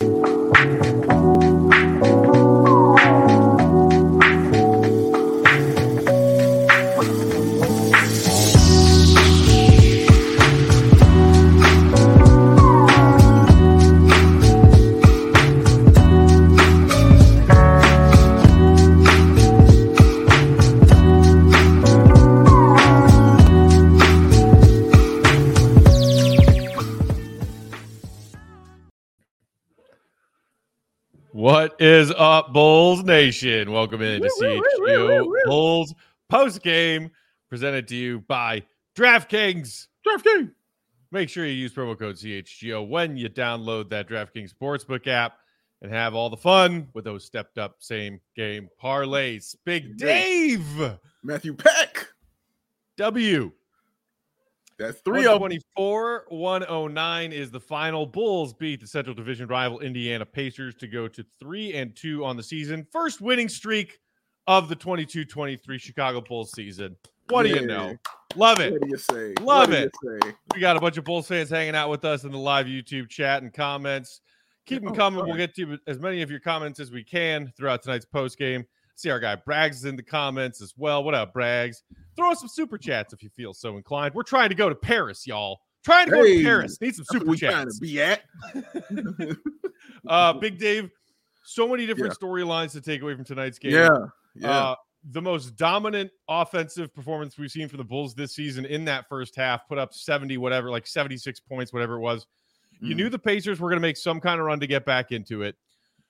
you. What is up, Bulls Nation? Welcome in to CHGO Bulls post game presented to you by DraftKings. DraftKings. Make sure you use promo code CHGO when you download that DraftKings Sportsbook app and have all the fun with those stepped up same game parlays. Big Dave. Matthew Peck. W. That's three of 124 109 is the final. Bulls beat the Central Division rival Indiana Pacers to go to 3 and 2 on the season. First winning streak of the 22 23 Chicago Bulls season. What do you know? Love it. What do you say? Love What it. say? We got a bunch of Bulls fans hanging out with us in the live YouTube chat and comments. Keep them Oh, coming. We'll get to as many of your comments as we can throughout tonight's post game. See our guy Braggs is in the comments as well. What up, Braggs? Throw us some super chats if you feel so inclined. We're trying to go to Paris, y'all. Trying to go to Paris. Need some super what we trying chats. to be at. Uh, Big Dave, so many different storylines to take away from tonight's game. yeah. Yeah. Uh, the most dominant offensive performance we've seen from the Bulls this season in that first half, put up 70, whatever, like 76 points, whatever it was. You Mm. knew the Pacers were going to make some kind of run to get back into it.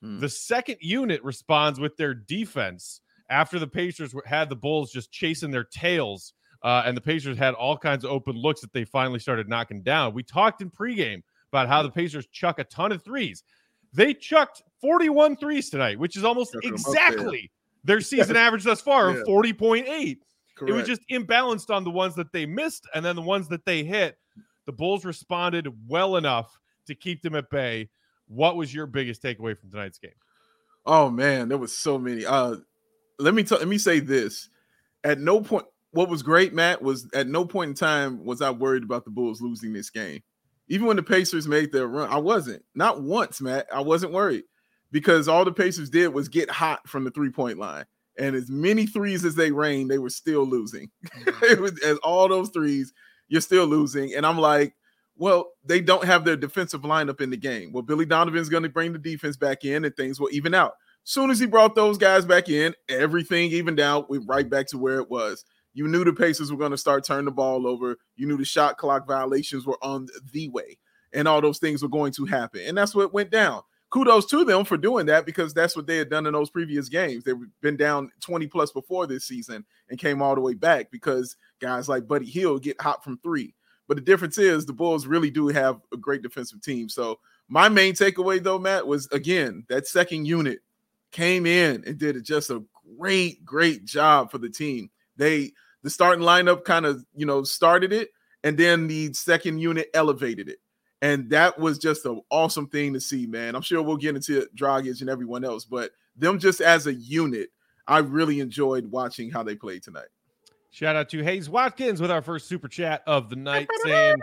Mm. The second unit responds with their defense after the Pacers had the Bulls just chasing their tails. Uh, and the Pacers had all kinds of open looks that they finally started knocking down. We talked in pregame about how the Pacers chuck a ton of threes. They chucked 41 threes tonight, which is almost Chucking 'em exactly their season average thus far Yeah. of 40.8. It was just imbalanced on the ones that they missed and then the ones that they hit. The Bulls responded well enough to keep them at bay. What was your biggest takeaway from tonight's game? Oh man, there was so many. Uh let me tell let me say this. At no point what was great, Matt, was at no point in time was I worried about the Bulls losing this game. Even when the Pacers made their run, I wasn't. Not once, Matt. I wasn't worried because all the Pacers did was get hot from the three-point line. And as many threes as they rained, they were still losing. it was as all those threes, you're still losing. And I'm like, well, they don't have their defensive lineup in the game. Well, Billy Donovan's going to bring the defense back in and things will even out. Soon as he brought those guys back in, everything evened out. We right back to where it was. You knew the Pacers were going to start turning the ball over. You knew the shot clock violations were on the way, and all those things were going to happen. And that's what went down. Kudos to them for doing that because that's what they had done in those previous games. They've been down 20 plus before this season and came all the way back because guys like Buddy Hield get hot from three. But the difference is the Bulls really do have a great defensive team. So my main takeaway though, Matt, was again that second unit came in and did just a great, great job for the team. They the starting lineup kind of you know started it, and then the second unit elevated it. And that was just an awesome thing to see, man. I'm sure we'll get into Dragic and everyone else, but them just as a unit, I really enjoyed watching how they played tonight. Shout out to Hayes Watkins with our first super chat of the night saying,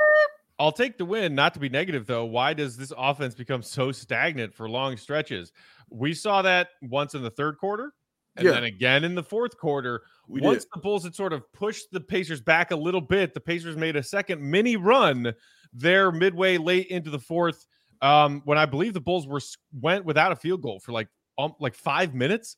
I'll take the win. Not to be negative, though. Why does this offense become so stagnant for long stretches? We saw that once in the third quarter and Yeah. then again in the fourth quarter. We Once did. the Bulls had sort of pushed the Pacers back a little bit, the Pacers made a second mini run there midway late into the fourth. um, when I believe the Bulls were went without a field goal for like um, like five minutes,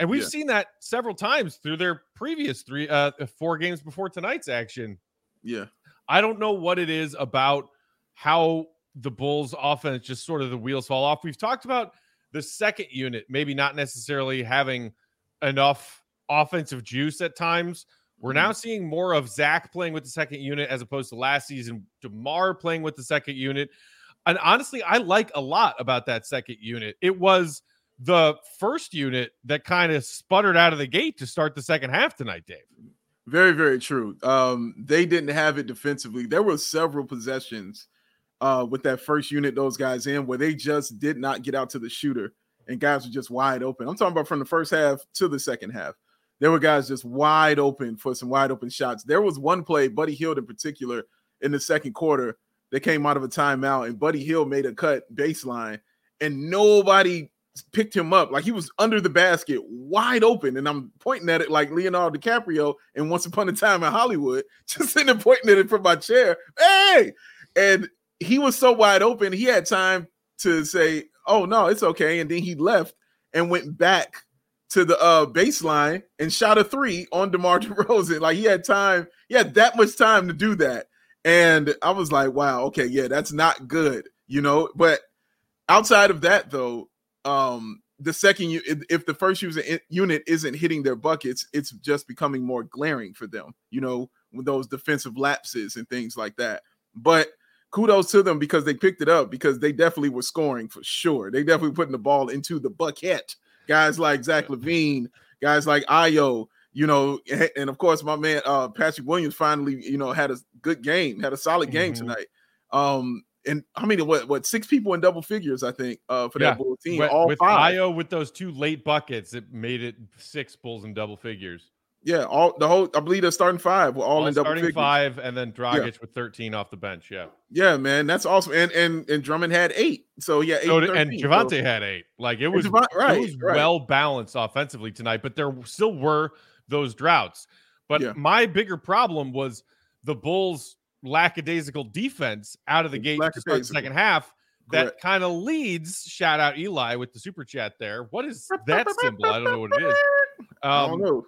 and we've Yeah. seen that several times through their previous three uh four games before tonight's action. Yeah. I don't know what it is about how the Bulls offense just sort of the wheels fall off. We've talked about the second unit maybe not necessarily having enough offensive juice at times. We're now seeing more of Zach playing with the second unit as opposed to last season, DeMar playing with the second unit. And honestly, I like a lot about that second unit. It was the first unit that kind of sputtered out of the gate to start the second half tonight, Dave. Very, very true. Um, they didn't have it defensively. There were several possessions uh, with that first unit, those guys in where they just did not get out to the shooter, and guys were just wide open. I'm talking about from the first half to the second half. There were guys just wide open for some wide open shots. There was one play, Buddy Hield in particular, in the second quarter, that came out of a timeout, and Buddy Hield made a cut baseline, and nobody picked him up. Like he was under the basket, wide open. And I'm pointing at it like Leonardo DiCaprio and Once Upon a Time in Hollywood, just sitting there pointing at it from my chair. Hey! And he was so wide open, he had time to say, Oh no, it's okay. And then he left and went back to the uh baseline and shot a three on DeMar DeRozan. Like he had time, he had that much time to do that. And I was like, wow, okay, yeah, that's not good, you know. But outside of that, though, um, the second you if, the first user unit isn't hitting their buckets, it's just becoming more glaring for them, you know, with those defensive lapses and things like that. But kudos to them because they picked it up because they definitely were scoring for sure. They definitely putting the ball into the bucket. Guys like Zach LaVine, guys like Ayo, you know, and- of course my man uh Patrick Williams finally, you know, had a good game, had a solid game Mhm. tonight. Um and I mean what what six people in double figures, I think, uh for Yeah. that Bull team, with, all with five. Ayo with those two late buckets, it made it six Bulls in double figures. Yeah, all the whole I believe the starting five were all, All in double starting figures. five, and then Dragic with 13 off the bench. Yeah. Yeah, man, that's awesome. And and and Drummond had eight, so yeah, eight So and, did- and 13, so- Javonte had eight. Like it was, right, it was right. well balanced offensively tonight, but there still were those droughts. But Yeah. my bigger problem was the Bulls' lackadaisical defense out of the gate to start the second half. That kind of leads. Shout out Eli with the super chat there. What is that symbol? I don't know what it is. I Um, don't know.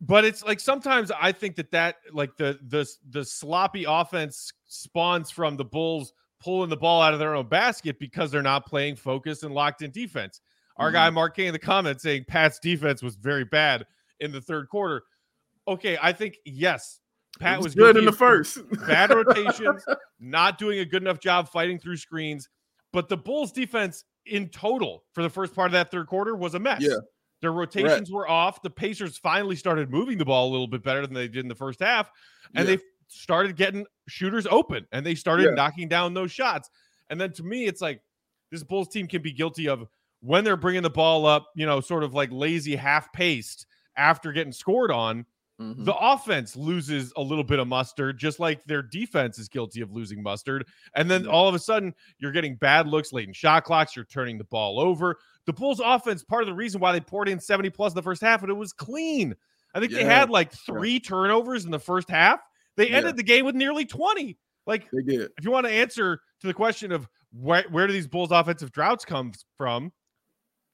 but it's like sometimes I think that that like the the the sloppy offense spawns from the Bulls pulling the ball out of their own basket because they're not playing focused and locked in defense. Our Mm-hmm. guy Mark King in the comments saying Pat's defense was very bad in the third quarter. Okay, I think yes, Pat was, was good in the first. bad rotations, not doing a good enough job fighting through screens. But the Bulls defense in total for the first part of that third quarter was a mess. Yeah. Their rotations were off. The Pacers finally started moving the ball a little bit better than they did in the first half. And Yeah. they started getting shooters open and they started Yeah. knocking down those shots. And then to me, it's like this Bulls team can be guilty of when they're bringing the ball up, you know, sort of like lazy, half paced after getting scored on Mhm. the offense loses a little bit of mustard, just like their defense is guilty of losing mustard. And then all of a sudden, you're getting bad looks late in shot clocks. You're turning the ball over. The Bulls' offense, part of the reason why they poured in 70 plus in the first half, and it was clean. I think they had like three turnovers in the first half. They Yeah. ended the game with nearly 20. Like, they did. if you want to answer to the question of where, where do these Bulls' offensive droughts come from,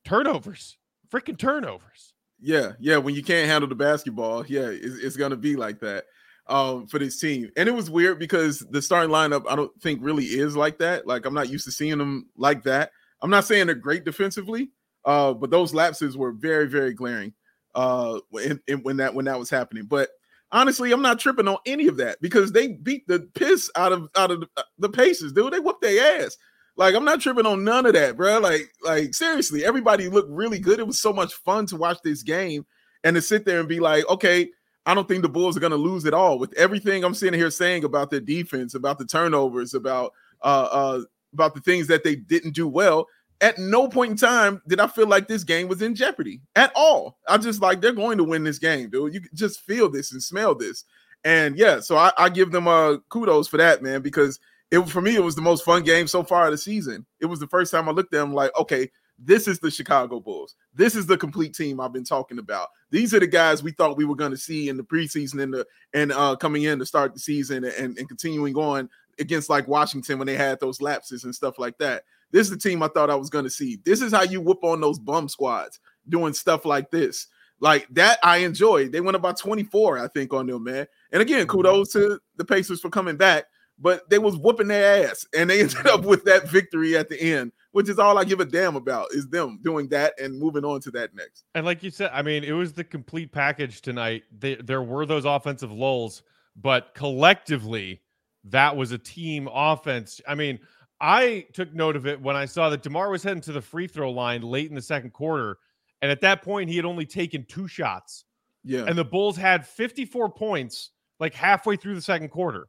turnovers, freaking turnovers. Yeah, yeah. When you can't handle the basketball, yeah, it's, it's gonna be like that um, for this team. And it was weird because the starting lineup, I don't think really is like that. Like I'm not used to seeing them like that. I'm not saying they're great defensively, uh, but those lapses were very, very glaring uh, when that when that was happening. But honestly, I'm not tripping on any of that because they beat the piss out of out of the, uh, the dude. They whooped their ass. Like I'm not tripping on none of that, bro. Like, like seriously, everybody looked really good. It was so much fun to watch this game and to sit there and be like, okay, I don't think the Bulls are going to lose at all. With everything I'm sitting here saying about their defense, about the turnovers, about uh, uh about the things that they didn't do well. At no point in time did I feel like this game was in jeopardy at all. I just like they're going to win this game, dude. You just feel this and smell this. And yeah, so I, I give them uh kudos for that, man, because it for me it was the most fun game so far of the season. It was the first time I looked at them like, okay, this is the Chicago Bulls. This is the complete team I've been talking about. These are the guys we thought we were going to see in the preseason and the and uh coming in to start the season and, and continuing on against like Washington when they had those lapses and stuff like that. This is the team I thought I was going to see. This is how you whoop on those bum squads doing stuff like this. Like that, I enjoyed. They went about 24, I think, on them, man. And again, kudos to the Pacers for coming back, but they was whooping their ass, and they ended up with that victory at the end, which is all I give a damn about is them doing that and moving on to that next. And like you said, I mean, it was the complete package tonight. They, there were those offensive lulls, but collectively, that was a team offense. I mean, I took note of it when I saw that DeMar was heading to the free throw line late in the second quarter. And at that point, he had only taken two shots. Yeah, And the Bulls had 54 points like halfway through the second quarter.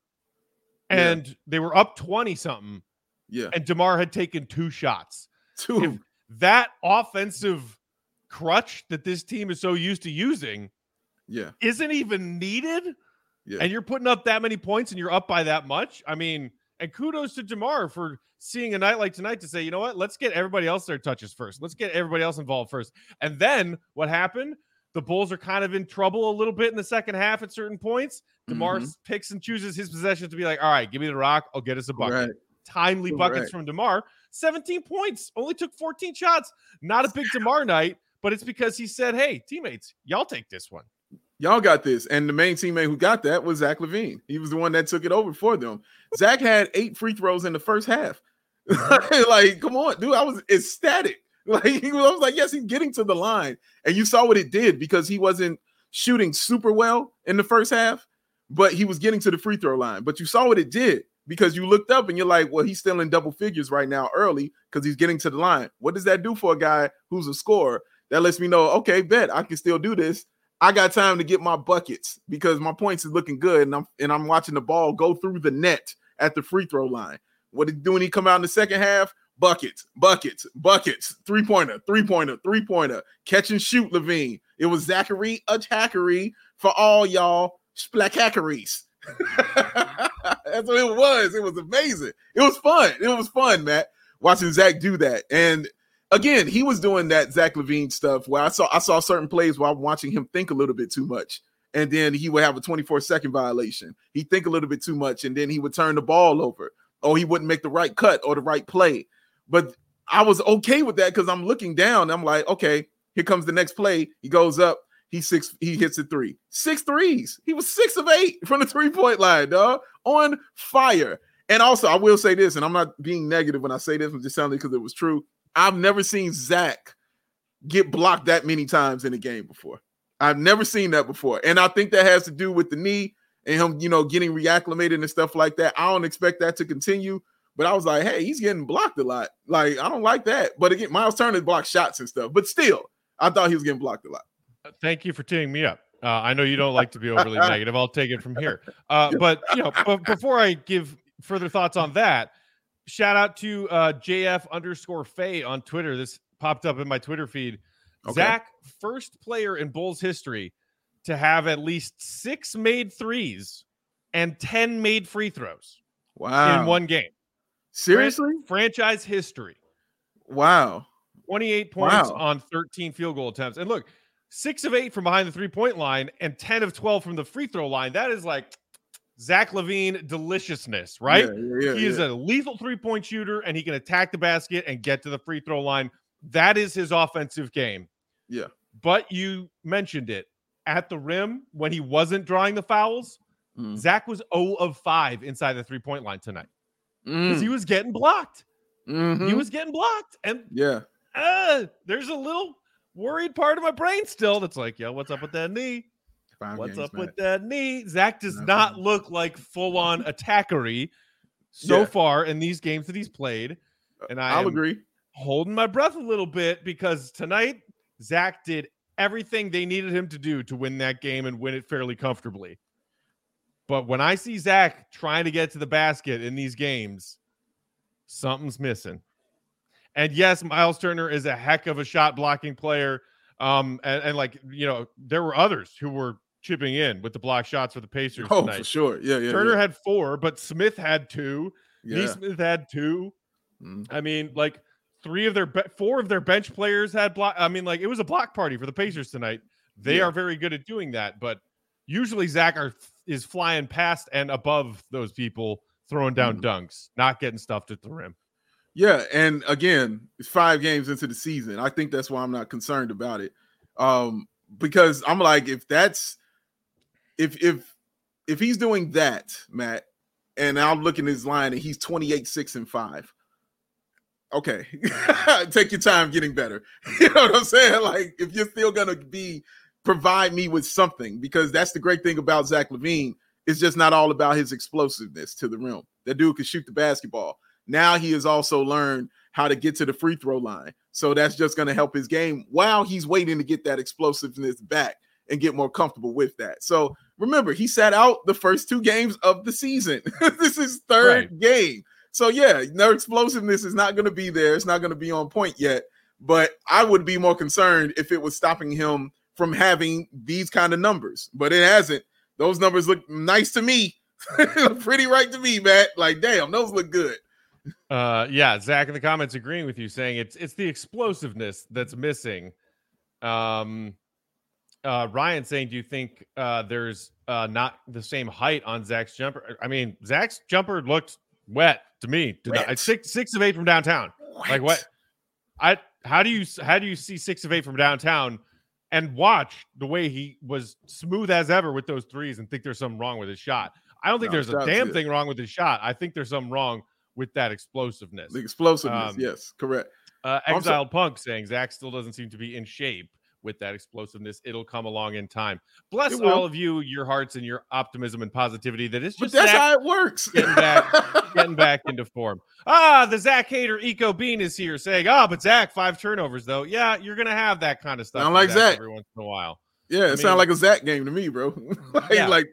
Yeah. And they were up 20 something. yeah, And DeMar had taken two shots two. if that offensive crutch that this team is so used to using yeah, isn't even needed, Yeah. and you're putting up that many points and you're up by that much. I mean, and kudos to DeMar for seeing a night like tonight to say, you know what, let's get everybody else their touches first. Let's get everybody else involved first. And then what happened? The Bulls are kind of in trouble a little bit in the second half at certain points. DeMar Mhm. picks and chooses his possessions to be like, all right, give me the rock. I'll get us a bucket right. timely buckets Correct. from DeMar. 17 points, only took 14 shots. Not a big DeMar night, but it's because he said, Hey, teammates, y'all take this one. Y'all got this. And the main teammate who got that was Zach LaVine. He was the one that took it over for them. Zach had eight free throws in the first half. like, come on, dude. I was ecstatic. Like, he was, I was like, yes, he's getting to the line. And you saw what it did because he wasn't shooting super well in the first half, but he was getting to the free throw line. But you saw what it did because you looked up and you're like, well, he's still in double figures right now early because he's getting to the line. What does that do for a guy who's a scorer? That lets me know, okay, bet I can still do this. I got time to get my buckets because my points is looking good, and I'm and I'm watching the ball go through the net at the free throw line. What did he do when he come out in the second half? Buckets, buckets, buckets, three pointer, three pointer, three pointer, catch and shoot. LaVine. It was Zachary attackery for all y'all splackacaries. That's what it was. It was amazing. It was fun. It was fun, Matt, watching Zach do that. And again, he was doing that Zach LaVine stuff where I saw I saw certain plays while watching him think a little bit too much. And then he would have a 24 second violation. He'd think a little bit too much, and then he would turn the ball over, or he wouldn't make the right cut or the right play. But I was okay with that because I'm looking down. I'm like, okay, here comes the next play. He goes up, he six, he hits a three. Six threes. He was six of eight from the three-point line, dog. On fire. And also, I will say this, and I'm not being negative when I say this, I'm just telling because it was true. I've never seen Zach get blocked that many times in a game before. I've never seen that before. And I think that has to do with the knee and him, you know, getting reacclimated and stuff like that. I don't expect that to continue. But I was like, hey, he's getting blocked a lot. Like, I don't like that. But again, Myles Turner blocked shots and stuff. But still, I thought he was getting blocked a lot. Thank you for teeing me up. Uh, I know you don't like to be overly negative. I'll take it from here. Uh, but you know, before I give further thoughts on that, shout out to uh, JF underscore Faye on Twitter. This popped up in my Twitter feed. Okay. Zach, first player in Bulls history to have at least six made threes and 10 made free throws Wow. in one game. Seriously? Franchise history. Wow. 28 points Wow. on 13 field goal attempts. And look, six of eight from behind the three point line and 10 of 12 from the free throw line. That is like Zach LaVine deliciousness, right? Yeah, yeah, yeah, he is yeah. a lethal three point shooter and he can attack the basket and get to the free throw line. That is his offensive game. Yeah. But you mentioned it at the rim when he wasn't drawing the fouls. Mm. Zach was 0 of 5 inside the three point line tonight because Mm. he was getting blocked. Mhm. He was getting blocked. And yeah. uh, there's a little worried part of my brain still that's like, yo, what's up with that knee? Five What's up with that knee? Zach does not look like full on attackery so Yeah. far in these games that he's played. And I I'll agree. holding my breath a little bit because tonight Zach did everything they needed him to do to win that game and win it fairly comfortably. But when I see Zach trying to get to the basket in these games, something's missing. And yes, Myles Turner is a heck of a shot blocking player. Um, and, and like you know, there were others who were chipping in with the block shots for the Pacers Oh, tonight. for sure. Yeah, yeah. Turner yeah. had four, but Smith had two. yeah. Nesmith had two. Mhm. I mean, like three of their be- four of their bench players had block. I mean, like it was a block party for the Pacers tonight. They Yeah. are very good at doing that, but usually Zach are is flying past and above those people, throwing down Mhm. dunks, not getting stuffed at the rim. Yeah, and again, it's five games into the season. I think that's why I'm not concerned about it. Um, because I'm like, if that's if if if he's doing that, Matt, and I'm looking at his line and he's 28, 6, and 5. Okay. Take your time getting better. You know what I'm saying? Like, if you're still gonna be provide me with something, because that's the great thing about Zach LaVine. It's just not all about his explosiveness to the rim. That dude can shoot the basketball. Now he has also learned how to get to the free throw line. So that's just going to help his game while he's waiting to get that explosiveness back and get more comfortable with that. So remember, he sat out the first two games of the season. this is third right. game. So yeah, no explosiveness is not going to be there. It's not going to be on point yet. But I would be more concerned if it was stopping him from having these kind of numbers. But it hasn't. Those numbers look nice to me. Pretty right to me, Matt. Like, damn, those look good. Uh, yeah, Zach in the comments agreeing with you, saying it's it's the explosiveness that's missing. Um, uh, Ryan saying, do you think uh, there's uh, not the same height on Zach's jumper? I mean, Zach's jumper looked wet to me. Wet. Six six of eight from downtown. What? Like what? I how do you how do you see six of eight from downtown and watch the way he was smooth as ever with those threes and think there's something wrong with his shot? I don't think no, there's a damn thing wrong with his shot. I think there's something wrong with that explosiveness. The explosiveness, um, yes, correct. Uh, Exiled Punk saying Zach still doesn't seem to be in shape with that explosiveness. It'll come along in time. Bless all of you, your hearts and your optimism and positivity. That is just but that's Zach how it works. getting back, getting back into form. Ah, the Zach hater Eco Bean is here saying, "Ah, oh, but Zach five turnovers though. Yeah, you're gonna have that kind of stuff. I like Zach, Zach every once in a while. Yeah, it I sounds like a Zach game to me, bro. like, yeah. like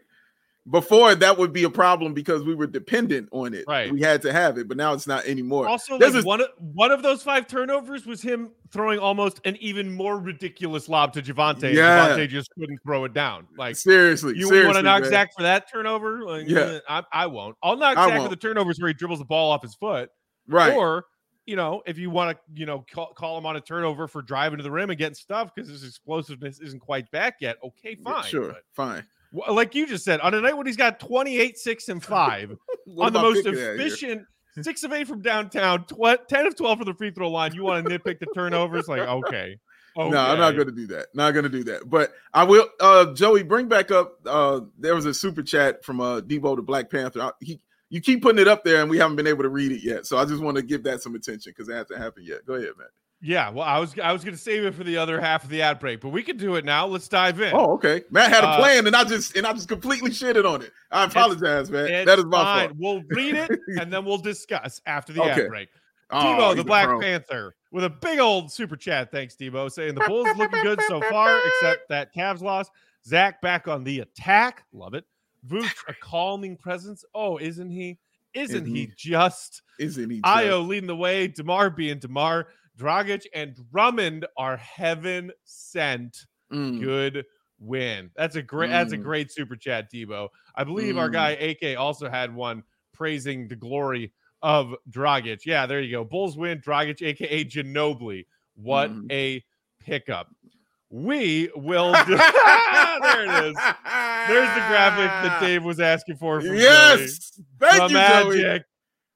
before that would be a problem because we were dependent on it. Right. We had to have it, but now it's not anymore. Also, like a, one, of, one of those five turnovers was him throwing almost an even more ridiculous lob to Javonte. Yeah. Javonte just couldn't throw it down. Like seriously, you seriously, want to knock man. Zach for that turnover? Like, yeah, eh, I, I, won't. I'll knock I Zach won't. for the turnovers where he dribbles the ball off his foot. Right. Or you know, if you want to, you know, call, call, him on a turnover for driving to the rim and getting stuff because his explosiveness isn't quite back yet. Okay, fine. Sure, but, fine like you just said, on a night when he's got 28, 6, and 5 on the most efficient six of eight from downtown, tw- 10 of 12 from the free throw line, you want to nitpick the turnovers? Like, okay. Okay. No, I'm not going to do that. Not going to do that. But I will. Uh, Joey, bring back up. Uh, there was a super chat from uh, Debo to Black Panther. I, he, you keep putting it up there, and we haven't been able to read it yet. So I just want to give that some attention because it hasn't happened yet. Go ahead, man. Yeah, well, I was I was going to save it for the other half of the ad break, but we can do it now. Let's dive in. Oh, okay. Matt had a uh, plan, and I just and I just completely shitted on it. I apologize, man. That is my fine. fault. We'll read it and then we'll discuss after the okay. ad break. Oh, the Black Panther, with a big old super chat. Thanks, Debo, saying the Bulls looking good so far, except that Cavs loss. Zach back on the attack. Love it. Vooch, a calming presence. Oh, isn't he? Isn't, isn't he, he just? Isn't he? Ayo leading the way. Demar being Demar. Dragic and Drummond are heaven sent. Mm. Good win. That's a great. Mm. That's a mm. great super chat, Debo. I believe mm. our guy AK also had one praising the glory of Dragic. Yeah, there you go. Bulls win. Dragic, aka Ginobili. What mm. a pickup. We will. Do- there it is. There's the graphic that Dave was asking for. yes, Joey. thank the you, magic. Joey.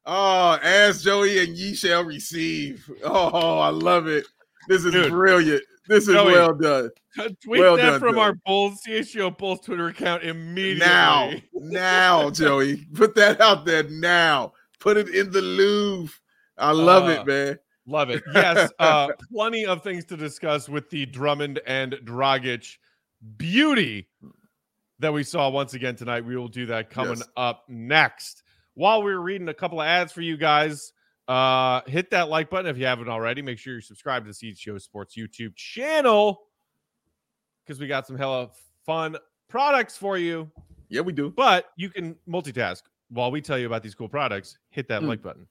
Oh, ask Joey and ye shall receive. Oh, I love it. This is Dude, brilliant. This is Joey, well done. Tweet well that done, from Joey. our Bulls CHGO Bulls Twitter account immediately. Now, now, Joey, put that out there now. Put it in the Louvre. I love uh, it, man. Love it. Yes, uh, plenty of things to discuss with the Drummond and Dragic beauty that we saw once again tonight. We will do that coming yes. up next while we are reading a couple of ads for you guys, uh, hit that like button if you haven't already. Make sure you're subscribed to the CHGO Sports YouTube channel because we got some hella fun products for you. Yeah, we do. But you can multitask while we tell you about these cool products. Hit that mm. like button.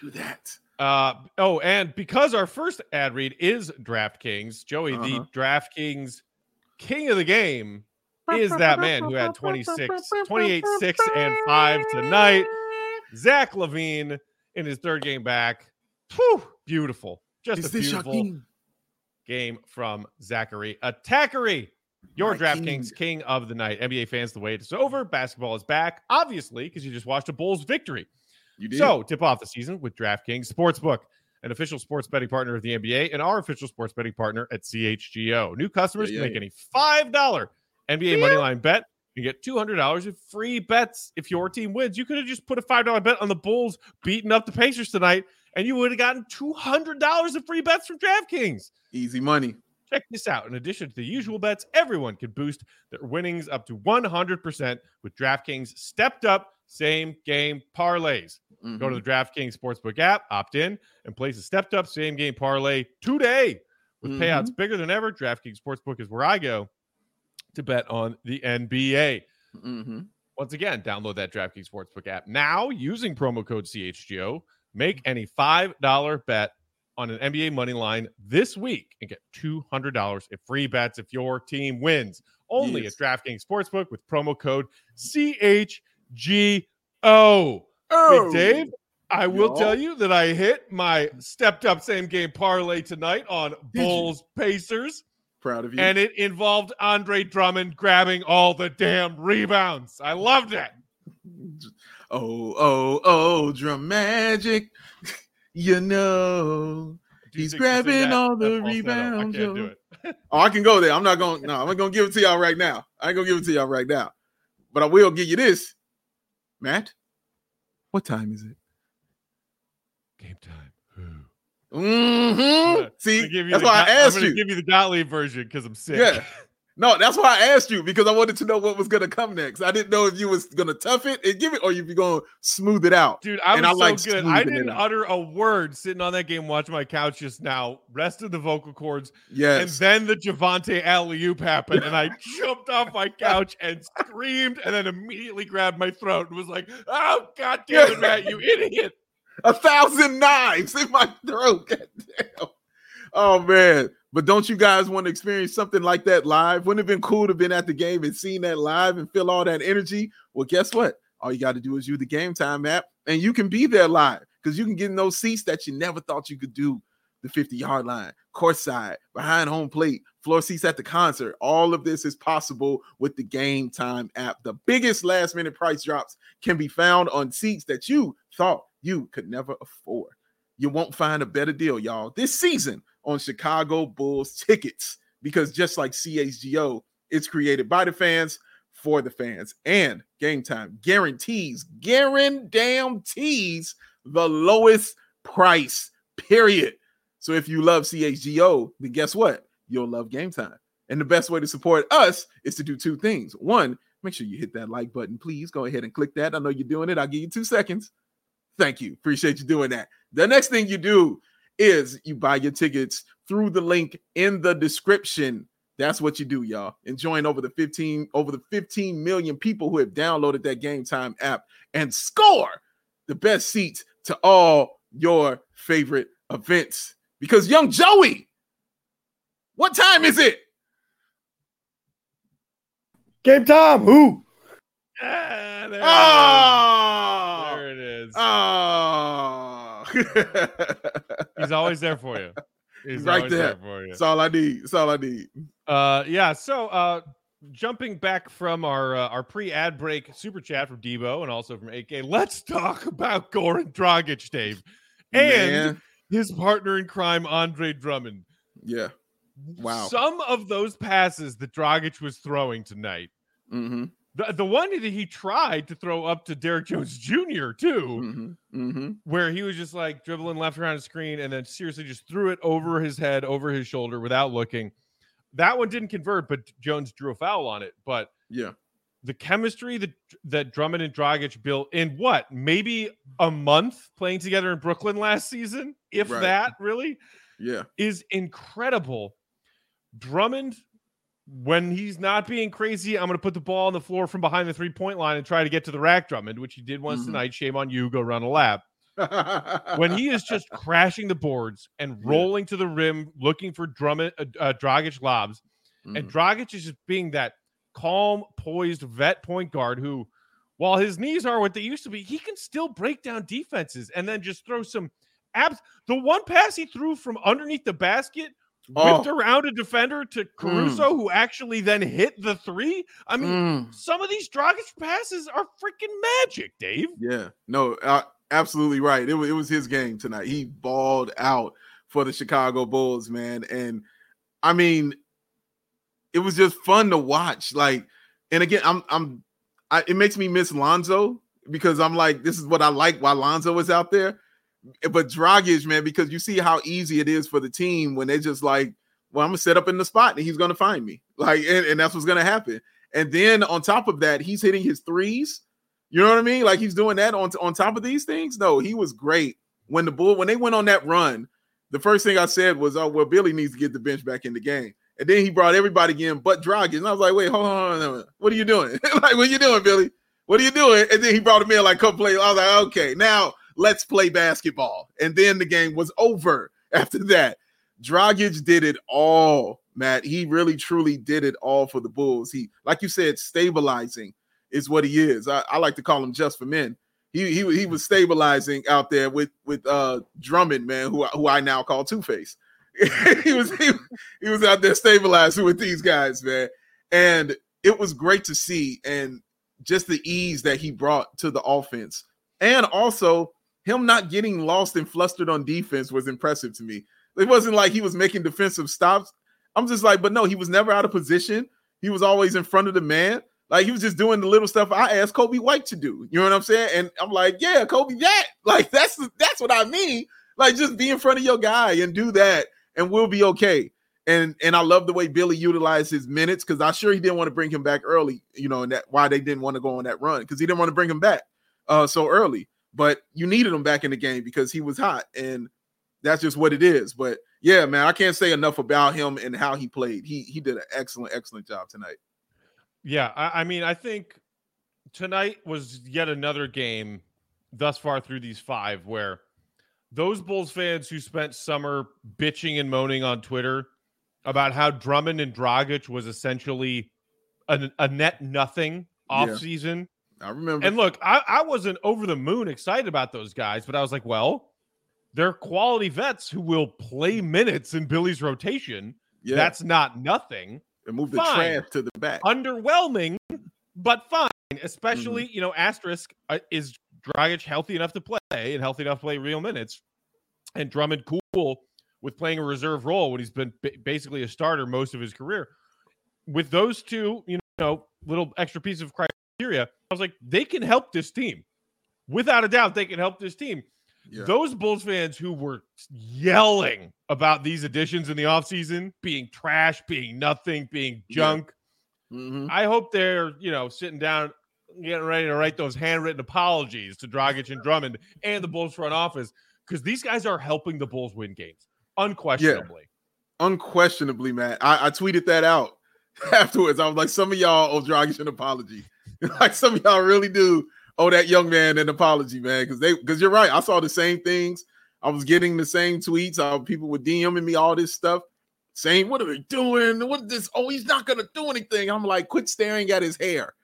Do that. Uh oh, and because our first ad read is DraftKings, Joey, uh-huh. the DraftKings king of the game is that man who had 26, 28, 6, and 5 tonight. Zach LaVine in his third game back. Whew, beautiful. Just is a beautiful game from Zachary Attackery. Your DraftKings king. king of the night. NBA fans, the wait is over. Basketball is back, obviously, because you just watched a Bulls victory. You did. So, tip off the season with DraftKings Sportsbook, an official sports betting partner of the NBA and our official sports betting partner at CHGO. New customers Yeah, can yeah, make any $5 NBA Yeah. moneyline bet. You get $200 in free bets if your team wins. You could have just put a $5 bet on the Bulls beating up the Pacers tonight, and you would have gotten $200 in free bets from DraftKings. Easy money. Check this out. In addition to the usual bets, everyone can boost their winnings up to 100% with DraftKings stepped up same game parlays. Go to Mhm. the DraftKings Sportsbook app, opt in, and place a stepped up same game parlay today. With Mhm. payouts bigger than ever, DraftKings Sportsbook is where I go to bet on the NBA. Mhm. Once again, download that DraftKings Sportsbook app now using promo code CHGO. Make any $5 bet on an NBA money line this week and get $200 in free bets if your team wins. Only Yes. at DraftKings Sportsbook with promo code CHGO. Oh, Big Dave, I will Y'all. tell you that I hit my stepped up same game parlay tonight on? Bulls Pacers, proud of you. and it involved Andre Drummond grabbing all the damn rebounds. I loved it. oh, oh, oh, drum magic. you know. He's you grabbing that- all the rebounds, I can't do it. Oh, I can go there. I'm not going. No, I'm not going to give it to y'all right now. I ain't going to give it to y'all right now. But I will give you this, Matt. What time is it? Game time. Mm-hmm. See, that's why I I'm asked gonna you. Give you the Gottlieb version because I'm sick. Yeah. No, that's why I asked you because I wanted to know what was going to come next. I didn't know if you was going to tough it and give it, or if you're going to smooth it out. Dude, I was I so like good. I didn't utter a word sitting on that game watching my couch just now. Rested the vocal cords, yes. and then the Javonte alley oop happened, and I jumped off my couch and screamed, and then immediately grabbed my throat and was like, "Oh God damn it, Matt, you idiot!" A thousand knives in my throat. God damn. Oh man. But don't you guys want to experience something like that live? Wouldn't it have been cool to have been at the game and seen that live and feel all that energy? Well, guess what? All you got to do is use the game time app and you can be there live because you can get in those seats that you never thought you could do. The 50 yard line, court side, behind home plate, floor seats at the concert. All of this is possible with the Game Time app. The biggest last minute price drops can be found on seats that you thought you could never afford. You won't find a better deal, y'all, this season on Chicago Bulls tickets because just like CHGO, it's created by the fans for the fans. And Game Time guarantees, guarantees the lowest price, period. So if you love CHGO, then guess what? You'll love Game Time. And the best way to support us is to do two things. One, make sure you hit that like button, please. Go ahead and click that. I know you're doing it. I'll give you two seconds. Thank you. Appreciate you doing that. The next thing you do is you buy your tickets through the link in the description. That's what you do, y'all. And join over the 15 over the 15 million people who have downloaded that Game Time app and score the best seats to all your favorite events. Because young Joey, what time is it? Game time. Who? Ah, Oh, it is. oh. There. He's always there for you. He's Right always there. for you. That's all I need. That's all I need. Uh, yeah. So, uh, jumping back from our uh, our pre ad break super chat from Debo and also from AK, let's talk about Goran Dragic, Dave, and Man. his partner in crime, Andre Drummond. Yeah. Wow. Some of those passes that Dragic was throwing tonight, Mm-hmm. The, the one that he tried to throw up to Derrick Jones Jr. too, Mm-hmm. Mm-hmm. where he was just like dribbling left around the screen and then seriously just threw it over his head, over his shoulder without looking. That one didn't convert, but Jones drew a foul on it. But Yeah. the chemistry that that Drummond and Dragic built in what maybe a month playing together in Brooklyn last season, if Right. that really Yeah. is incredible. Drummond, when he's not being crazy, I'm going to put the ball on the floor from behind the three point line and try to get to the rack, Drummond, which he did once Mhm. tonight. Shame on you. Go run a lap. when he is just crashing the boards and Yeah. rolling to the rim, looking for Drummond, uh, uh, Dragic lobs, and Mhm. Dragic is just being that calm, poised vet point guard who, while his knees are what they used to be, he can still break down defenses and then just throw some abs. The one pass he threw from underneath the basket whipped Oh. around a defender to Caruso, who actually then hit the three. I mean, Mm. some of these Dragic passes are freaking magic, Dave. Yeah. No, I, absolutely right. It was, it was his game tonight. He balled out for the Chicago Bulls, man. And I mean, it was just fun to watch. Like, and again, I'm I'm I, it makes me miss Lonzo because I'm like, this is what I like while Lonzo is out there. But Dragic, man, because you see how easy it is for the team when they're just like, well, I'm gonna set up in the spot and he's gonna find me. Like, and, and that's what's gonna happen. And then on top of that, he's hitting his threes. You know what I mean? Like he's doing that on, on top of these things. No, he was great. When the bull when they went on that run, the first thing I said was, Oh, well, Billy needs to get the bench back in the game. And then he brought everybody in but Dragic. And I was like, wait, hold on, hold on. What are you doing? like, what are you doing, Billy? What are you doing? And then he brought him in like couple plays. I was like, okay, now let's play basketball. And then the game was over after that. Dragic did it all, Matt. He really truly did it all for the Bulls. He, like you said, stabilizing is what he is. I, I like to call him just for men. He, he he was stabilizing out there with with uh Drummond, man, who who I now call Two Face. he was he, he was out there stabilizing with these guys, man. And it was great to see and just the ease that he brought to the offense. And also him not getting lost and flustered on defense was impressive to me. It wasn't like he was making defensive stops. I'm just like, but no, he was never out of position. He was always in front of the man. Like he was just doing the little stuff I asked Coby White to do. You know what I'm saying? And I'm like, yeah, Coby, that like that's that's what I mean. Like just be in front of your guy and do that and we'll be okay. And and I love the way Billy utilized his minutes because I'm sure he didn't want to bring him back early, you know, and that why they didn't want to go on that run because he didn't want to bring him back uh so early. But you needed him back in the game because he was hot, and that's just what it is. But yeah, man, I can't say enough about him and how he played. He he did an excellent, excellent job tonight. Yeah, I, I mean, I think tonight was yet another game thus far through these five where those Bulls fans who spent summer bitching and moaning on Twitter about how Drummond and Dragic was essentially a, a net nothing off Yeah. I remember. And look, I, I wasn't over the moon excited about those guys, but I was like, well, they're quality vets who will play minutes in Billy's rotation. yeah, That's not nothing. and move the fine. trash to the back. Underwhelming, but fine. Especially, Mm-hmm. you know, asterisk uh, is Dragic healthy enough to play and healthy enough to play real minutes, and Drummond cool with playing a reserve role when he's been ba- basically a starter most of his career. With those two, you know, little extra piece of criteria, I was like, they can help this team. Without a doubt, they can help this team. Yeah. Those Bulls fans who were yelling about these additions in the offseason being trash, being nothing, being Yeah. junk. Mhm. I hope they're, you know, sitting down, getting ready to write those handwritten apologies to Dragic and Drummond and the Bulls front office because these guys are helping the Bulls win games unquestionably. Unquestionably, Matt. I, I tweeted that out afterwards. I was like, some of y'all owe Dragic an apology. like some of y'all really do owe that young man an apology, man. Because they because you're right. I saw the same things. I was getting the same tweets. Uh, people were DMing me all this stuff, saying, "What are they doing? What is this? Oh, he's not gonna do anything." I'm like, quit staring at his hair.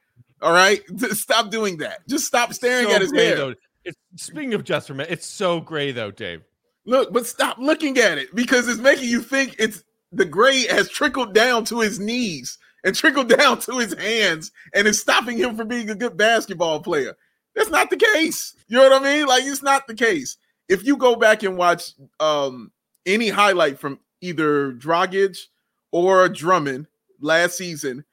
All right, stop doing that. Just stop staring So at his hair. though. It's, speaking of Jester, man, it's so gray though, Dave. Look, but stop looking at it because it's making you think it's the gray has trickled down to his knees and trickle down to his hands and is stopping him from being a good basketball player. That's not the case. You know what I mean? Like it's not the case. If you go back and watch um any highlight from either Dragic or Drummond last season,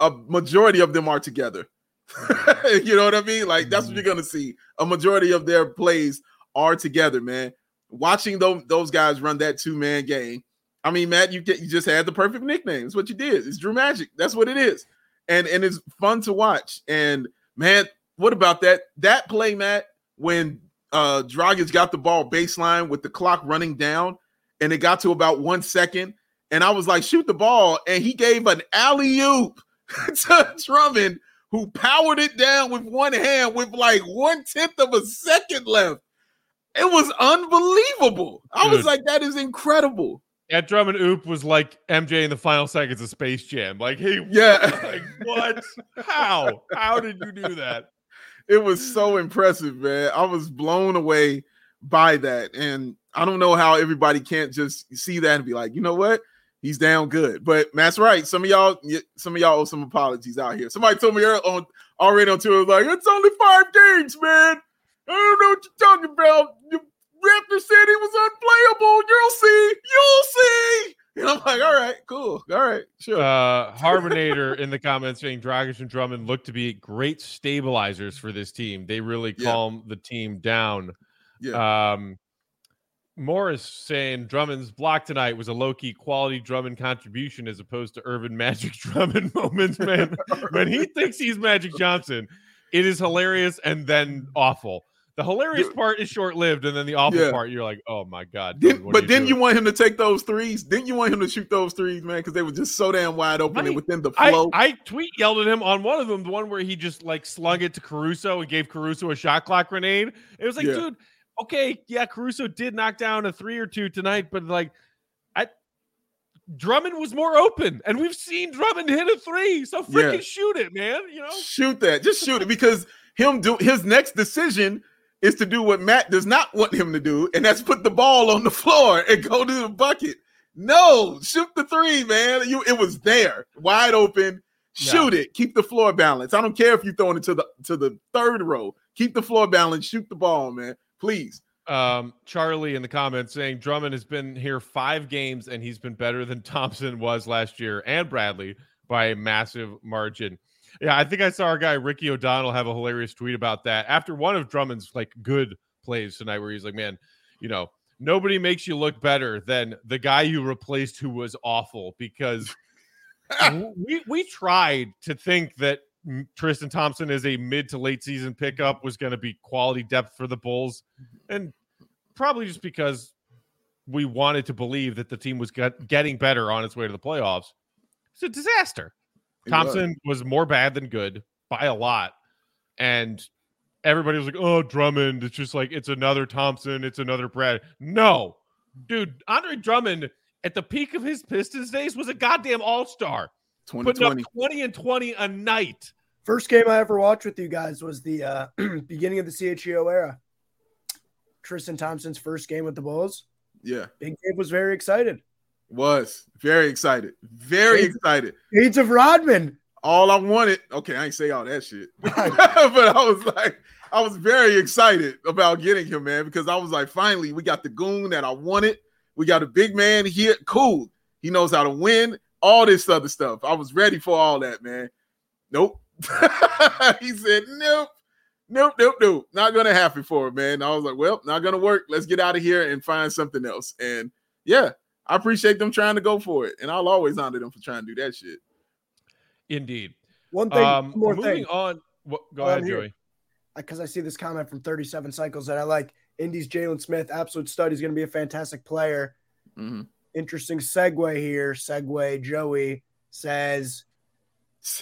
a majority of them are together. you know what I mean? Like that's what you're gonna see. A majority of their plays are together, man. Watching those those guys run that two man game. I mean, Matt, you get you just had the perfect nickname. It's what you did. It's Drew Magic. That's what it is, and and it's fun to watch. And man, what about that that play, Matt? When uh Dragic got the ball baseline with the clock running down, and it got to about one second, and I was like, shoot the ball, and he gave an alley oop to Drummond, who powered it down with one hand with like one tenth of a second left. It was unbelievable. I was like, that is incredible. That Drummond oop was like MJ in the final seconds of Space Jam. Like, he Yeah. like what? How? How did you do that? it was so impressive, man. I was blown away by that. And I don't know how everybody can't just see that and be like, you know what? He's down good. But Matt's right. Some of y'all, some of y'all owe some apologies out here. Somebody told me on already on Twitter, like, it's only five games, man. I don't know what you're talking about. The Raptor said he was unplayable. You'll see. You'll see. And I'm like, all right, cool. All right, sure. Uh, Harbonator in the comments saying Dragic and Drummond look to be great stabilizers for this team. They really Yeah. calm the team down. yeah. Um, Morris saying Drummond's block tonight was a low key quality Drummond contribution as opposed to Earvin Magic Drummond moments. Man, when he thinks he's Magic Johnson, it is hilarious and then awful. The hilarious part is short lived, and then the awful Yeah. part, you're like, oh my god. Then- Drummond, what are but then doing?" you want him to take those threes. Didn't you want him to shoot those threes, man? Because they were just so damn wide open Right. and within the I, flow. I tweet yelled at him on one of them, the one where he just like slung it to Caruso and gave Caruso a shot clock grenade. It was like, Yeah. dude, okay, yeah, Caruso did knock down a three or two tonight, but like, I Drummond was more open, and we've seen Drummond hit a three, so freaking Yeah. shoot it, man. You know, shoot that. Just shoot it because him do his next decision is to do what Matt does not want him to do, and that's put the ball on the floor and go to the bucket. No, shoot the three, man. You it was there, wide open. Shoot it. Keep the floor balance. I don't care if you're throwing it to the to the third row. Keep the floor balance. Shoot the ball, man. Please. um, Charlie in the comments saying Drummond has been here five games and he's been better than Thompson was last year and Bradley by a massive margin. Yeah, I think I saw our guy Ricky O'Donnell have a hilarious tweet about that after one of Drummond's like good plays tonight, where he's like, "Man, you know, nobody makes you look better than the guy you replaced who was awful." Because we we tried to think that Tristan Thompson as a mid to late season pickup was going to be quality depth for the Bulls, and probably just because we wanted to believe that the team was get, getting better on its way to the playoffs. It's a disaster. It was. Thompson was more bad than good by a lot. And everybody was like, oh, Drummond. It's just like, it's another Thompson. It's another Brad. No, dude, Andre Drummond at the peak of his Pistons days was a goddamn all star, putting up 20 and 20 a night. First game I ever watched with you guys was the uh, beginning of the CHGO era. Tristan Thompson's first game with the Bulls. Yeah. Big Dave was very excited. Was very excited. Very Shades- excited. Age of Rodman. all I wanted. Okay, I ain't say all that shit, but I was like, I was very excited about getting him, man, because I was like, finally, we got the goon that I wanted. We got a big man here. Cool. He knows how to win. All this other stuff. I was ready for all that, man. Nope. he said, nope. Nope, nope, nope. Not gonna happen for him, man. I was like, well, not gonna work. Let's get out of here and find something else. And yeah, I appreciate them trying to go for it. And I'll always honor them for trying to do that shit. Indeed. One thing, Um, more moving thing, on. What, go While I'm ahead. Joey. because I see this comment from 37 cycles that I like. Indy's Jalen Smith, absolute stud. He's going to be a fantastic player. Mhm. Interesting segue here. Segue. Joey says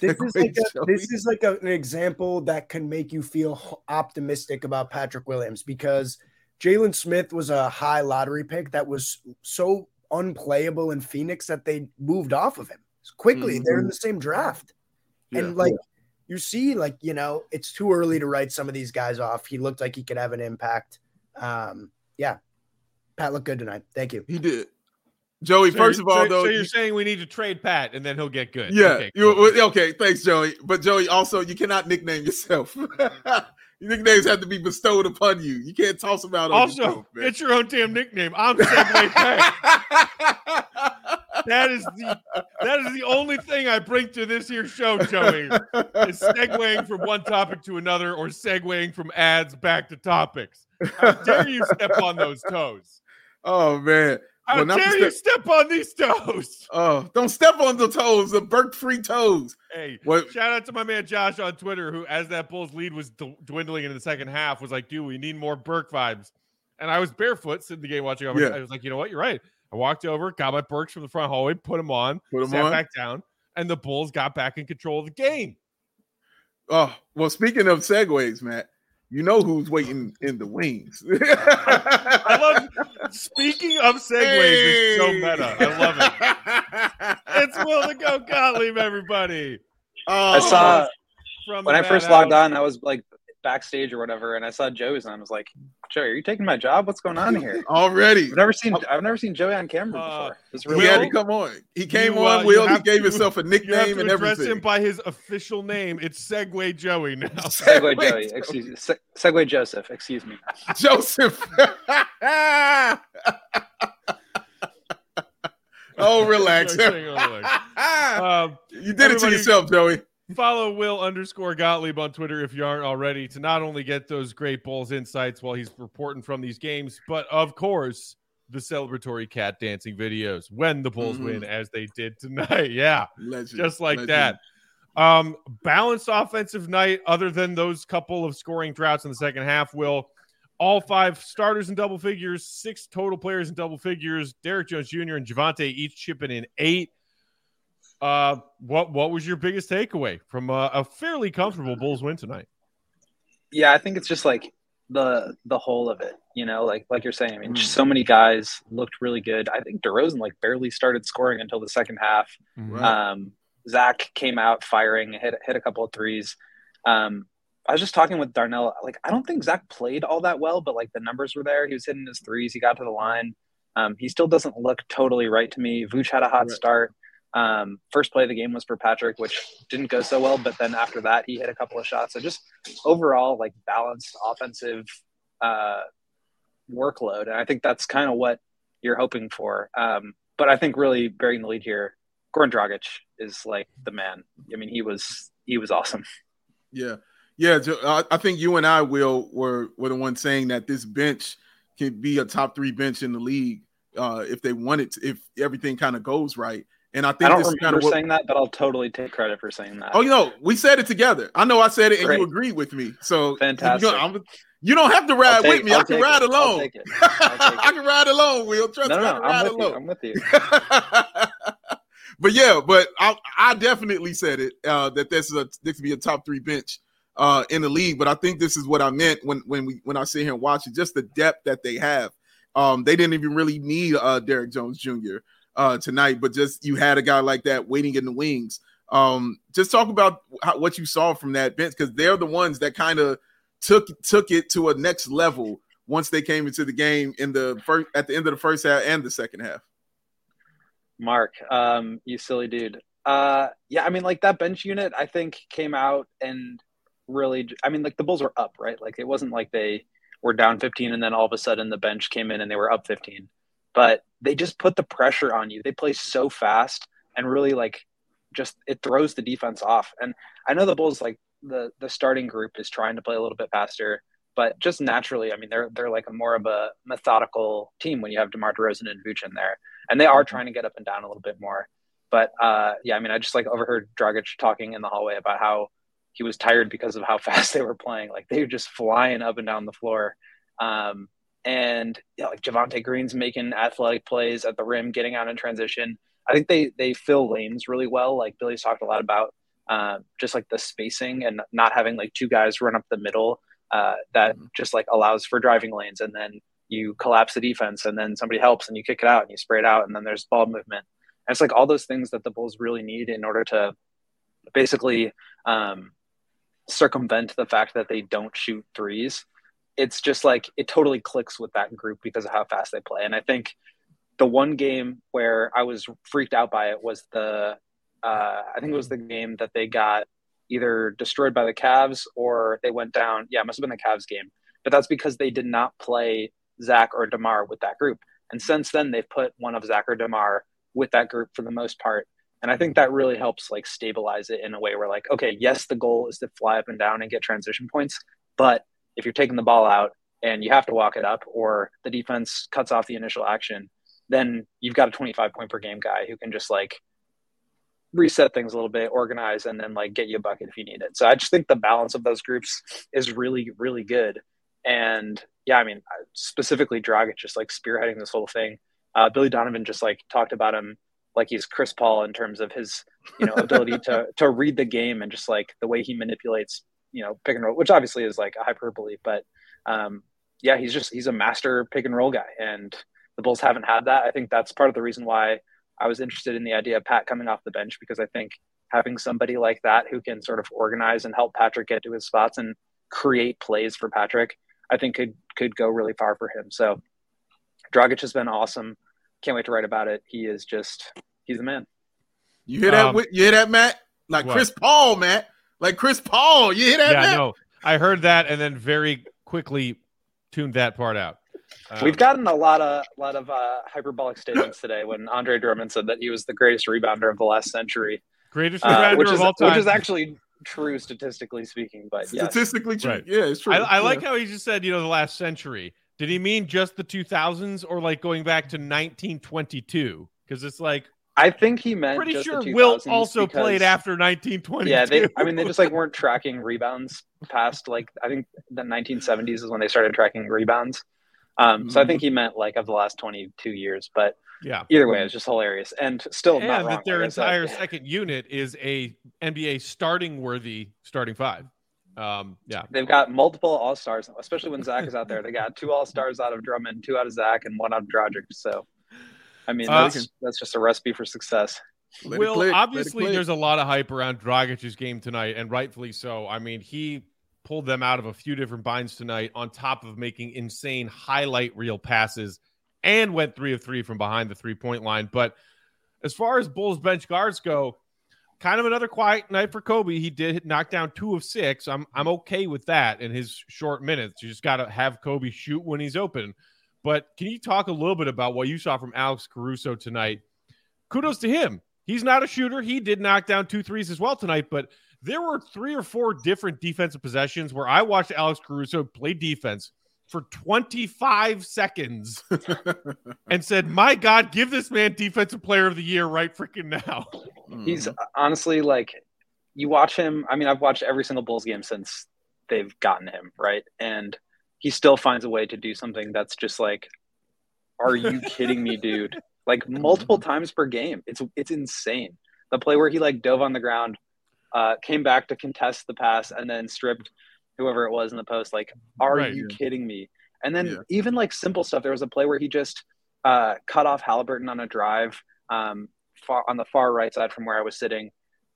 this is like a, this is like a- an example that can make you feel optimistic about Patrick Williams because Jalen Smith was a high lottery pick that was so unplayable in Phoenix that they moved off of him quickly. They're in the same draft. Yeah. And like you see, like, you know, it's too early to write some of these guys off. He looked like he could have an impact. Um, yeah. Pat looked good tonight. Thank you. He did. Joey, So first of all, so, though, so you're you- saying we need to trade Pat and then he'll get good. yeah, Okay, you, okay, thanks, Joey. But Joey, also, you cannot nickname yourself. Your nicknames have to be bestowed upon you. You can't toss them out. on Also, man. get your own damn nickname. I'm Segway. That is the that is the only thing I bring to this here show, Joey. Is segueing from one topic to another or segueing from ads back to topics. How dare you step on those toes? oh man. How Well, dare you step on these toes? Oh, don't step on the toes, the Birk free toes. Hey, What? shout out to my man Josh on Twitter, who, as that Bulls lead was d- dwindling in the second half, was like, "Dude, we need more Birk vibes." And I was barefoot sitting the game watching. I was, Yeah. I was like, "You know what? You're right." I walked over, got my Birks from the front hallway, put them on, Put 'em sat on. back down, and the Bulls got back in control of the game. Oh, well, speaking of segues, Matt, you know who's waiting in the wings. I love. Speaking of segues, is so meta. I love it. It's Will the Go Gottlieb, everybody. Oh, I saw oh, From when I first Madhouse. logged on, I was like backstage or whatever, and I saw Joe's, and I was like, Joey, are you taking my job? What's going on here? Already. I've never seen I've never seen Joey on camera Uh, before. It's He really had to come on. He came you, on, uh, you Will. He have gave to- himself a You have nickname to and address everything. him by his official name. It's Segway Joey now. Segway Joey. Excuse me. Se- Segway Joseph. Excuse me. Joseph. oh, relax. Hang on, relax. Um, you did it to yourself, Joey. Follow Will underscore Gottlieb on Twitter if you aren't already to not only get those great Bulls insights while he's reporting from these games, but of course, the celebratory cat dancing videos when the Bulls Mhm. win, as they did tonight. Yeah, Legend. just like Legend. that. Um, balanced offensive night, other than those couple of scoring droughts in the second half, Will. All five starters in double figures, six total players in double figures. Derrick Jones Jr. and Javonte each chipping in eight. Uh, what what was your biggest takeaway from a, a fairly comfortable Bulls win tonight? Yeah, I think it's just like the the whole of it. You know, like like you're saying. I mean, Mm. so many guys looked really good. I think DeRozan like barely started scoring until the second half. Right. Um, Zach came out firing, hit hit a couple of threes. Um, I was just talking with Darnell. Like, I don't think Zach played all that well, but like the numbers were there. He was hitting his threes. He got to the line. Um, he still doesn't look totally right to me. Vooch had a hot Right. start. Um, first play of the game was for Patrick, which didn't go so well. But then after that, he hit a couple of shots. So just overall, like balanced offensive uh, workload, and I think that's kind of what you're hoping for. Um, but I think really bearing the lead here, Goran Dragic is like the man. I mean, he was he was awesome. Yeah, yeah. I, think you and I will were were the ones saying that this bench can be a top three bench in the league uh, if they want it. To, if everything kind of goes right, and I think I don't this is kind remember what. saying that, but I'll totally take credit for saying that. Oh, you know, we said it together. I know I said it, and Great. you agreed with me. So Fantastic. You, know, I'm- you don't have to ride take- with me. I'll I can ride it. Alone. take it. I'll take I can ride alone. Will trust No, me. I no, can ride I'm with you. I'm with you. but yeah, but I, I definitely said it uh, that this is a this could be a top three bench uh, in the league. But I think this is what I meant when when we when I sit here and watch it, just the depth that they have. Um, they didn't even really need uh, Derrick Jones Jr. Uh, tonight, but just you had a guy like that waiting in the wings. Um, just talk about how, what you saw from that bench because they're the ones that kind of took took it to a next level once they came into the game in the first at the end of the first half and the second half. Mark, um, you silly dude. Uh, yeah, I mean, like that bench unit, I think came out and really. I mean, like the Bulls were up, right? Like it wasn't like they were down 15 and then all of a sudden the bench came in and they were up 15. But they just put the pressure on you. They play so fast and really like just it throws the defense off. And I know the Bulls like the the starting group is trying to play a little bit faster, but just naturally, I mean, they're they're like a more of a methodical team when you have DeMar DeRozan and Vooch in there, and they are trying to get up and down a little bit more. But uh, yeah, I mean, I just like overheard Dragic talking in the hallway about how he was tired because of how fast they were playing. Like they were just flying up and down the floor. Um, and yeah, like Javonte Green's making athletic plays at the rim, getting out in transition. I think they they fill lanes really well. Like Billy's talked a lot about, uh, just like the spacing and not having like two guys run up the middle. Uh, that just like allows for driving lanes, and then you collapse the defense, and then somebody helps, and you kick it out, and you spray it out, and then there's ball movement. And it's like all those things that the Bulls really need in order to basically um, circumvent the fact that they don't shoot threes. It's just like it totally clicks with that group because of how fast they play. And I think the one game where I was freaked out by it was the uh, I think it was the game that they got either destroyed by the Cavs or they went down. Yeah, it must have been the Cavs game. But that's because they did not play Zach or DeMar with that group. And since then, they've put one of Zach or DeMar with that group for the most part. And I think that really helps like stabilize it in a way where like, okay, yes, the goal is to fly up and down and get transition points. But if you're taking the ball out and you have to walk it up or the defense cuts off the initial action, then you've got a 25 point per game guy who can just like reset things a little bit, organize, and then like get you a bucket if you need it. So I just think the balance of those groups is really, really good. And yeah, I mean, specifically Dragic just like spearheading this whole thing. Uh, Billy Donovan just like talked about him like he's Chris Paul in terms of his, you know, ability to to read the game and just like the way he manipulates, you know, pick and roll, which obviously is like a hyperbole, but um, yeah, he's just he's a master pick and roll guy, and the Bulls haven't had that. I think that's part of the reason why I was interested in the idea of Pat coming off the bench because I think having somebody like that who can sort of organize and help Patrick get to his spots and create plays for Patrick I think could could go really far for him. So Dragic has been awesome. Can't wait to write about it. He is just he's the man. You hear that? Um, Whit- you hear that, Matt? Like what? Chris Paul, Matt. Like Chris Paul. You hear that, yeah, Matt? no, I heard that and then very quickly tuned that part out. Um, We've gotten a lot of lot of uh, hyperbolic statements today when Andre Drummond said that he was the greatest rebounder of the last century, greatest uh, rebounder which of is all time. which is actually true statistically speaking. But yes. Statistically true. Right. Yeah, it's true. I, I like how he just said, you know, the last century. Did he mean just the 2000s or like going back to 1922? Because it's like I think he meant pretty sure Wilt also because- played after 1922. Yeah, they. I mean, they just like weren't tracking rebounds past like I think the 1970s is when they started tracking rebounds. Um, so I Mm-hmm. think he meant like of the last 22 years. But yeah. either way, it's just hilarious and still not And wrong. that their like I said. entire second unit is a NBA starting worthy starting five. Um, yeah. They've got multiple all stars, especially when Zach is out there. They got two all stars out of Drummond, two out of Zach, and one out of Dragic. So, I mean, Uh, that's that's just a recipe for success. Let it Will, click, obviously, there's a lot of hype around Dragic's game tonight, and rightfully so. I mean, he pulled them out of a few different binds tonight, on top of making insane highlight reel passes, and went three of three from behind the three point line. But as far as Bulls bench guards go, kind of another quiet night for Coby. He did knock down two of six. I'm I'm okay with that in his short minutes. You just got to have Coby shoot when he's open. But can you talk a little bit about what you saw from Alex Caruso tonight? Kudos to him. He's not a shooter. He did knock down two threes as well tonight, but there were three or four different defensive possessions where I watched Alex Caruso play defense for 25 seconds and said, My God, give this man defensive player of the year right freaking now. He's Mhm. honestly like, you watch him. I mean, I've watched every single Bulls game since they've gotten him, right? And he still finds a way to do something that's just like, are you kidding me, dude? Like multiple times per game. It's it's insane. The play where he like dove on the ground, uh, came back to contest the pass, and then stripped whoever it was in the post. Like, are Right. you kidding me? And then Yeah. even like simple stuff. There was a play where he just uh, cut off Halliburton on a drive um, far on the far right side from where I was sitting,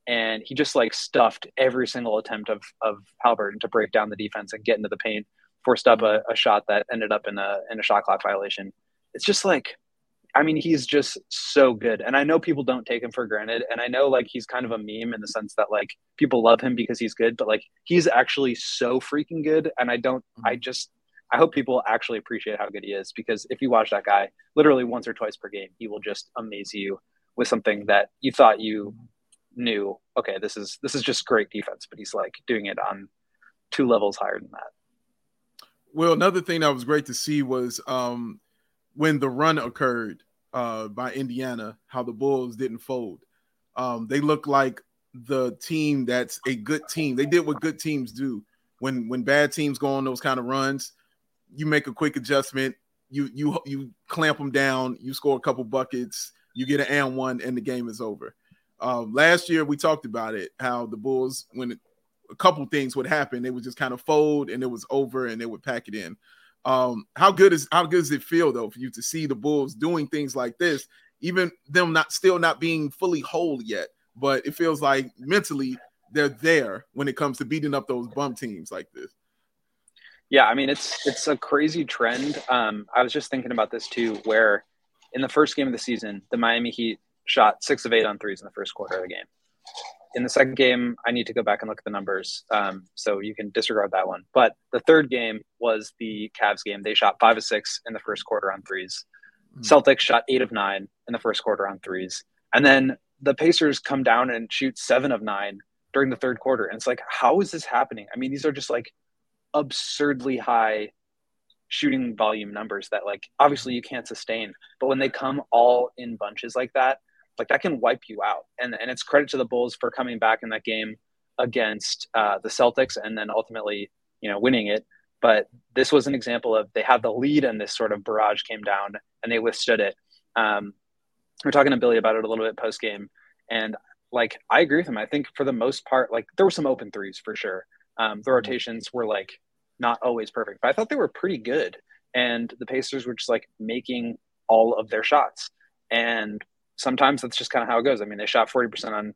and he just like stuffed every single attempt of of Halliburton to break down the defense and get into the paint, forced up a, a shot that ended up in a in a shot clock violation. It's just like, I mean, he's just so good, and I know people don't take him for granted, and I know like he's kind of a meme in the sense that like people love him because he's good, but like he's actually so freaking good, and I don't, mm-hmm. I just. I hope people actually appreciate how good he is because if you watch that guy literally once or twice per game, he will just amaze you with something that you thought you knew. Okay, this is this is just great defense, but he's like doing it on two levels higher than that. Well, another thing that was great to see was um, when the run occurred uh, by Indiana, how the Bulls didn't fold. Um, they look like the team that's a good team. They did what good teams do. When when bad teams go on those kind of runs, you make a quick adjustment. You you you clamp them down. You score a couple buckets. You get an and one, and the game is over. Um, last year we talked about it, how the Bulls when a couple things would happen. They would just kind of fold and it was over and they would pack it in. Um, how good is how good does it feel though for you to see the Bulls doing things like this, even them not still not being fully whole yet, but it feels like mentally they're there when it comes to beating up those bum teams like this. Yeah, I mean it's it's a crazy trend. Um, I was just thinking about this too, where in the first game of the season, the Miami Heat shot six of eight on threes in the first quarter of the game. In the second game, I need to go back and look at the numbers, um, so you can disregard that one. But the third game was the Cavs game. They shot five of six in the first quarter on threes. Mm. Celtics shot eight of nine in the first quarter on threes, and then the Pacers come down and shoot seven of nine during the third quarter. And it's like, how is this happening? I mean, these are just like absurdly high shooting volume numbers that like obviously you can't sustain but when they come all in bunches like that like that can wipe you out. And and it's credit to the bulls for coming back in that game against uh, the celtics and then ultimately you know winning it. But this was an example of they had the lead and this sort of barrage came down and they withstood it. Um, we we're talking to billy about it a little bit post game and like i agree with him. I think for the most part like there were some open threes for sure. Um, the rotations were like not always perfect, but I thought they were pretty good. And the Pacers were just like making all of their shots. And sometimes that's just kind of how it goes. I mean, they shot 40% on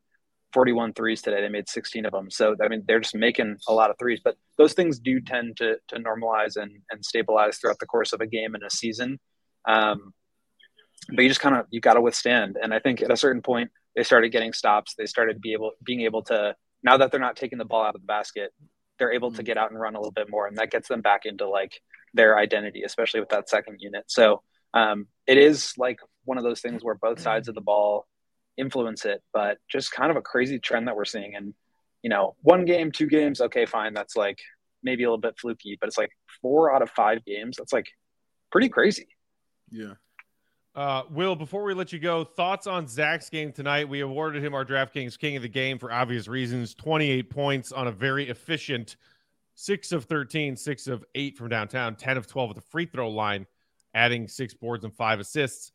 41 threes today. They made 16 of them. So, I mean, they're just making a lot of threes, but those things do tend to, to normalize and, and stabilize throughout the course of a game and a season. Um, but you just kind of, you got to withstand. And I think at a certain point, they started getting stops. They started be able, being able to, now that they're not taking the ball out of the basket, they're able to mm-hmm. get out and run a little bit more. And that gets them back into like their identity, especially with that second unit. So um, it is like one of those things where both sides of the ball influence it, but just kind of a crazy trend that we're seeing. And, you know, one game, two games, okay, fine. That's like maybe a little bit fluky, but it's like four out of five games. That's like pretty crazy. Yeah. Uh, Will, before we let you go, thoughts on Zach's game tonight? We awarded him our DraftKings King of the Game for obvious reasons 28 points on a very efficient six of 13, six of eight from downtown, 10 of 12 at the free throw line, adding six boards and five assists.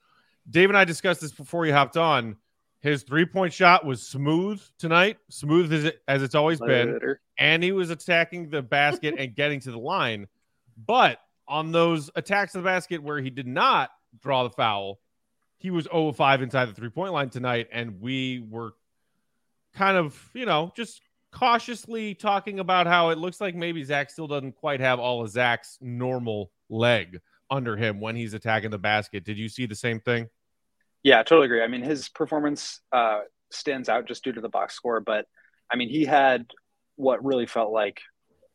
Dave and I discussed this before you hopped on. His three point shot was smooth tonight, smooth as, it, as it's always been. And he was attacking the basket and getting to the line. But on those attacks to the basket where he did not draw the foul, he was 0 5 inside the three point line tonight. And we were kind of, you know, just cautiously talking about how it looks like maybe Zach still doesn't quite have all of Zach's normal leg under him when he's attacking the basket. Did you see the same thing? Yeah, totally agree. I mean, his performance uh, stands out just due to the box score, but I mean, he had what really felt like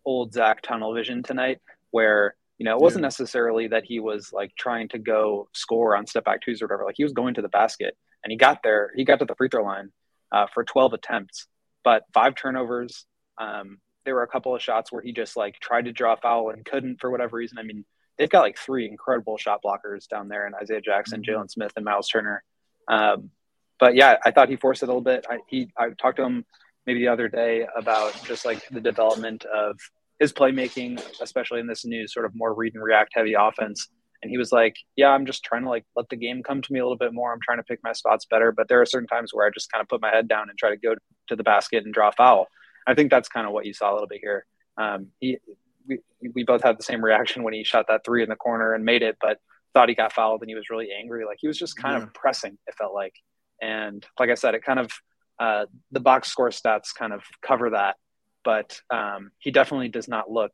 old Zach tunnel vision tonight, where you know it wasn't necessarily that he was like trying to go score on step back twos or whatever. Like he was going to the basket, and he got there. He got to the free throw line uh, for 12 attempts, but five turnovers. Um, there were a couple of shots where he just like tried to draw a foul and couldn't for whatever reason. I mean, they've got like three incredible shot blockers down there and Isaiah Jackson, mm-hmm. Jalen Smith, and Myles Turner. Um, but yeah, I thought he forced it a little bit. I, he, I talked to him maybe the other day about just like the development of his playmaking, especially in this new sort of more read and react heavy offense. And he was like, "Yeah, I'm just trying to like let the game come to me a little bit more. I'm trying to pick my spots better, but there are certain times where I just kind of put my head down and try to go to the basket and draw a foul." I think that's kind of what you saw a little bit here. Um, he we, we both had the same reaction when he shot that three in the corner and made it, but thought he got fouled and he was really angry. Like he was just kind yeah. of pressing, it felt like. And like I said, it kind of, uh, the box score stats kind of cover that, but um, he definitely does not look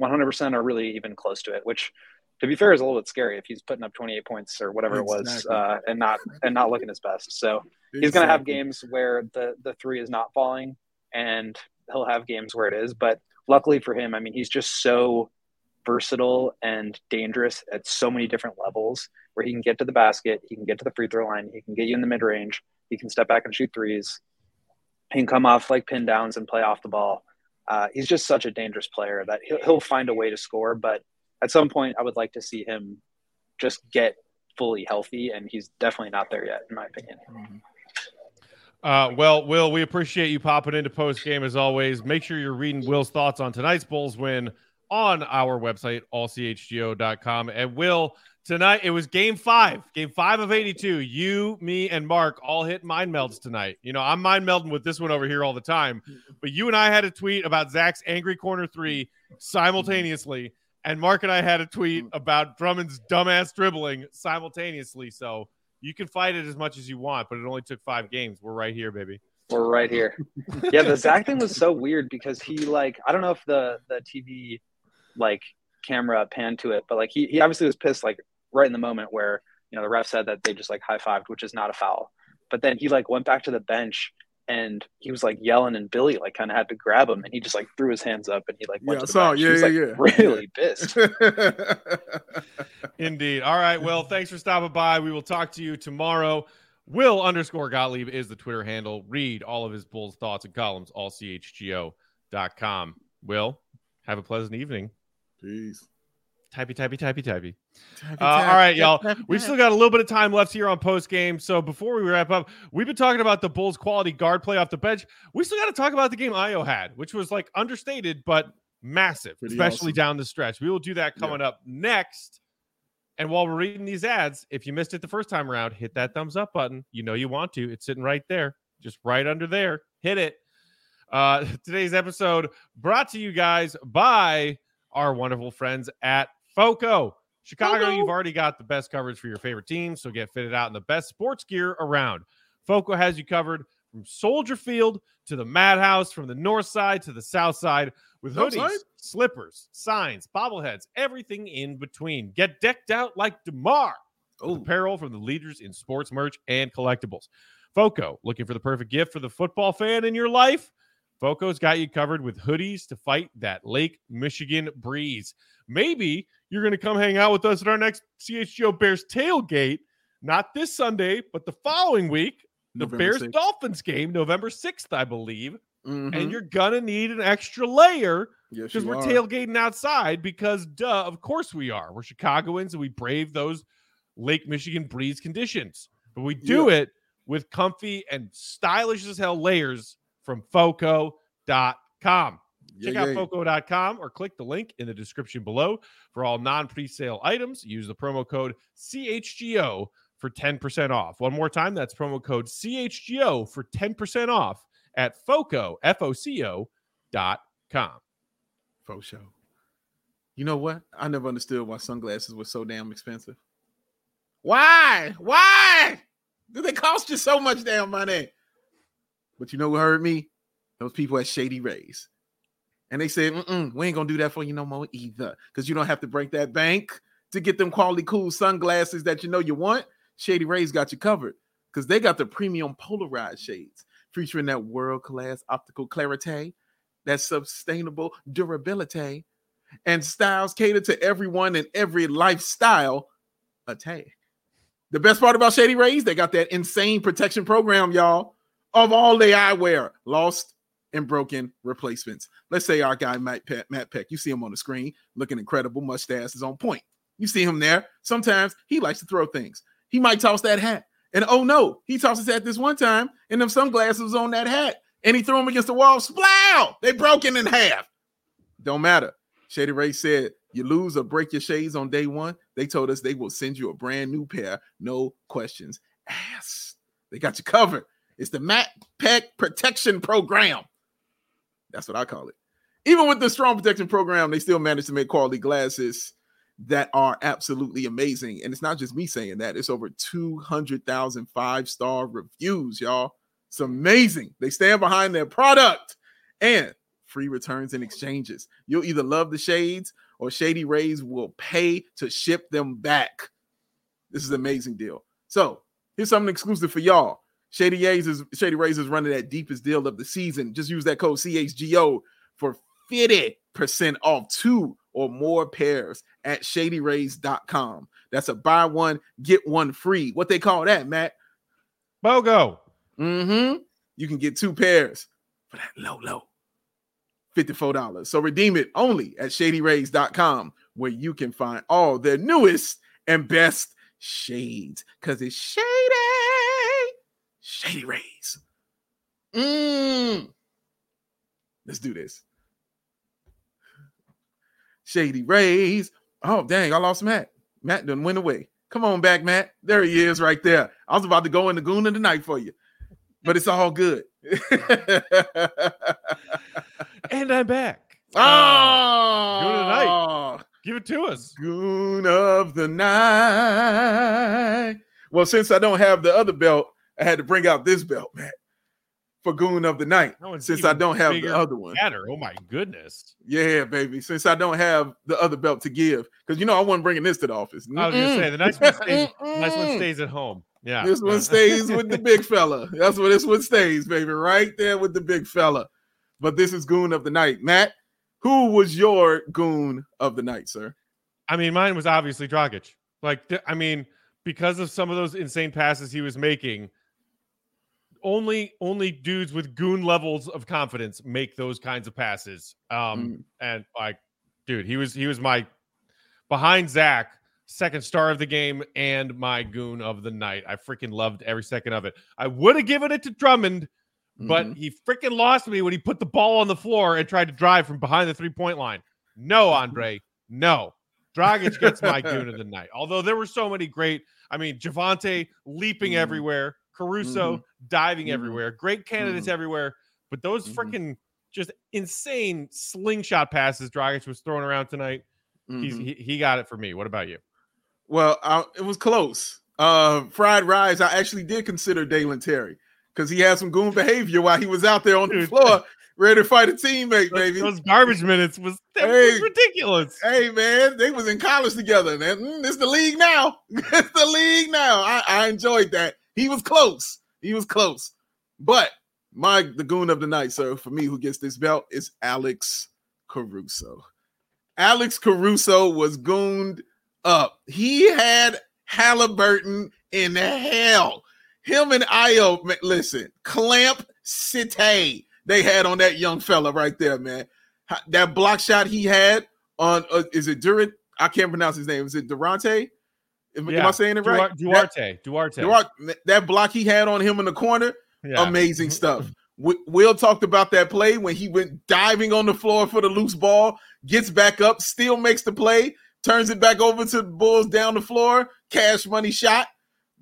100% or really even close to it, which to be fair is a little bit scary if he's putting up 28 points or whatever exactly. it was uh, and not and not looking his best so exactly. he's going to have games where the the three is not falling and he'll have games where it is but luckily for him, I mean, he's just so versatile and dangerous at so many different levels where he can get to the basket, he can get to the free throw line, he can get you in the mid range, he can step back and shoot threes, he can come off like pin downs and play off the ball. Uh, he's just such a dangerous player that he'll, he'll find a way to score. But at some point, I would like to see him just get fully healthy, and he's definitely not there yet, in my opinion. Mm-hmm. Uh, well, Will, we appreciate you popping into post game as always. Make sure you're reading Will's thoughts on tonight's Bulls win on our website, allchgo.com. And Will, tonight it was game five, game five of 82. You, me, and Mark all hit mind melds tonight. You know, I'm mind melding with this one over here all the time, but you and I had a tweet about Zach's angry corner three simultaneously. And Mark and I had a tweet about Drummond's dumbass dribbling simultaneously. So, you can fight it as much as you want, but it only took five games. We're right here, baby. We're right here. yeah, the Zach thing was so weird because he like I don't know if the the TV like camera panned to it, but like he he obviously was pissed like right in the moment where you know the ref said that they just like high fived, which is not a foul. But then he like went back to the bench and he was like yelling and Billy like kind of had to grab him and he just like threw his hands up and he like went yeah, to the saw, bench. Yeah, was, yeah, like, yeah. really pissed. Indeed. All right. Well, thanks for stopping by. We will talk to you tomorrow. Will underscore Gottlieb is the Twitter handle. Read all of his Bulls thoughts and columns, all allchgo.com. Will, have a pleasant evening. Peace. Typey, typey, typey, typey. Uh, all right, y'all. We've still got a little bit of time left here on post game. So before we wrap up, we've been talking about the Bulls' quality guard play off the bench. We still got to talk about the game Ayo had, which was like understated but massive, Pretty especially awesome. down the stretch. We will do that coming yeah. up next. And while we're reading these ads, if you missed it the first time around, hit that thumbs up button. You know you want to. It's sitting right there, just right under there. Hit it. Uh, today's episode brought to you guys by our wonderful friends at FOCO. Chicago, FOCO. you've already got the best coverage for your favorite team, so get fitted out in the best sports gear around. FOCO has you covered from Soldier Field to the Madhouse, from the north side to the south side, with hoodies, slippers, signs, bobbleheads, everything in between. Get decked out like DeMar. Oh, Apparel from the leaders in sports merch and collectibles. Foco, looking for the perfect gift for the football fan in your life? Foco's got you covered with hoodies to fight that Lake Michigan breeze. Maybe you're going to come hang out with us at our next CHGO Bears tailgate, not this Sunday, but the following week, the November Bears 6th. Dolphins game, November 6th, I believe. Mhm. And you're going to need an extra layer because you we're are. tailgating outside because duh of course we are we're chicagoans and we brave those lake michigan breeze conditions but we do it with comfy and stylish as hell layers from foco.com Yeah, check out yeah. foco.com or click the link in the description below for all non-presale items use the promo code chgo for 10% off one more time that's promo code chgo for 10% off at foco f-o-c-o dot com For sure. You know what? I never understood why sunglasses were so damn expensive. Why? Why? Do they cost you so much damn money? But you know who heard me? Those people at Shady Rays. And they said, we ain't gonna do that for you no more either. Because you don't have to break that bank to get them quality cool sunglasses that you know you want. Shady Rays got you covered. Because they got the premium polarized shades featuring that world-class optical clarity, that sustainable durability, and styles cater to everyone and every lifestyle. Attack. The best part about Shady Rays, they got that insane protection program, y'all, of all the eyewear, lost and broken replacements. Let's say our guy Matt Peck, Matt Peck, you see him on the screen, looking incredible, mustache is on point. You see him there. Sometimes he likes to throw things. He might toss that hat, and oh no, he tossed his hat this one time, and them sunglasses on that hat, and he threw them against the wall. Splow! They broken in half. Don't matter. Shady Ray said, You lose or break your shades on day one. They told us they will send you a brand new pair, no questions asked. They got you covered. It's the Matt Peck Protection Program. That's what I call it. Even with the strong protection program, they still manage to make quality glasses that are absolutely amazing. And it's not just me saying that, it's over 200,000 five star reviews, y'all. It's amazing. They stand behind their product and free returns and exchanges. You'll either love the shades or Shady Rays will pay to ship them back. This is an amazing deal. So here's something exclusive for y'all. Shady Rays is Shady Rays is running that deepest deal of the season. Just use that code CHGO for 50% off two or more pairs at shadyrays.com. That's a buy one, get one free. What they call that, Matt? bogo Mm-hmm. You can get two pairs for that low, low. $54. So redeem it only at shadyrays.com where you can find all their newest and best shades. Cause it's shady. Shady Rays. Mm. Let's do this. Shady Rays. Oh, dang, I lost Matt. Matt done went away. Come on back, Matt. There he is right there. I was about to go in the goon of the night for you, but it's all good. and i'm back oh, Goon of the night. give it to us Goon of the night. Well, since I don't have the other belt, I had to bring out this belt, Matt, for Goon of the night. Since I don't have the other one. Matter. oh my goodness Yeah, baby. Since I don't have the other belt to give, because you know I wasn't bringing this to the office. i was gonna say the nice one stays, nice one stays at home yeah This one stays with the big fella. That's where this one stays, baby. Right there with the big fella. But this is Goon of the Night. Matt, who was your Goon of the Night, sir? I mean, mine was obviously Dragic. Like, I mean, because of some of those insane passes he was making, only only dudes with goon levels of confidence make those kinds of passes. Um, Mm. and like, dude, he was he was my behind Zach second star of the game and my goon of the night. I freaking loved every second of it. I would have given it to Drummond, but Mhm. he freaking lost me when he put the ball on the floor and tried to drive from behind the three point line. No, Andre, no. Dragic gets my goon of the night. Although there were so many great, I mean, Javonte leaping Mhm. everywhere, Caruso diving Mhm. everywhere, great candidates Mhm. everywhere. But those Mhm. freaking just insane slingshot passes Dragic was throwing around tonight. He's Mhm. he, he got it for me. What about you? Well, I, it was close. Uh, fried rice. I actually did consider Dalen Terry because he had some goon behavior while he was out there on the floor ready to fight a teammate, baby. Those garbage minutes was, that Hey. was ridiculous. Hey man, they was in college together, man. Mm, it's the league now. it's the league now. I, I enjoyed that. He was close. He was close. But my the goon of the night, sir, for me, who gets this belt is Alex Caruso. Alex Caruso was gooned up. He had Halliburton in hell. Him and Ayo, listen, clamp city they had on that young fella right there, man. That block shot he had on uh, is it Durant? I can't pronounce his name. Is it Durante? Am, am I saying it right? Duar- Duarte. Duarte. Duarte, that block he had on him in the corner, Yeah. amazing mm-hmm. stuff. Will talked about that play when he went diving on the floor for the loose ball, gets back up, still makes the play, turns it back over to the Bulls down the floor, cash money shot.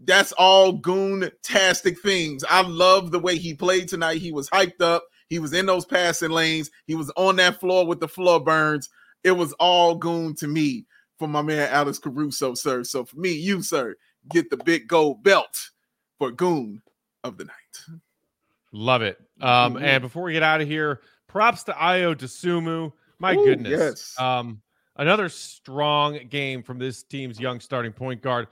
That's all goon-tastic things. I love the way he played tonight. He was hyped up. He was in those passing lanes. He was on that floor with the floor burns. It was all goon to me for my man Alex Caruso, sir. So for me, you, sir, get the big gold belt for goon of the night. Love it. Um, Mhm. and before we get out of here, props to Ayo Dosunmu. My Ooh, goodness. yes. Um, another strong game from this team's young starting point guard.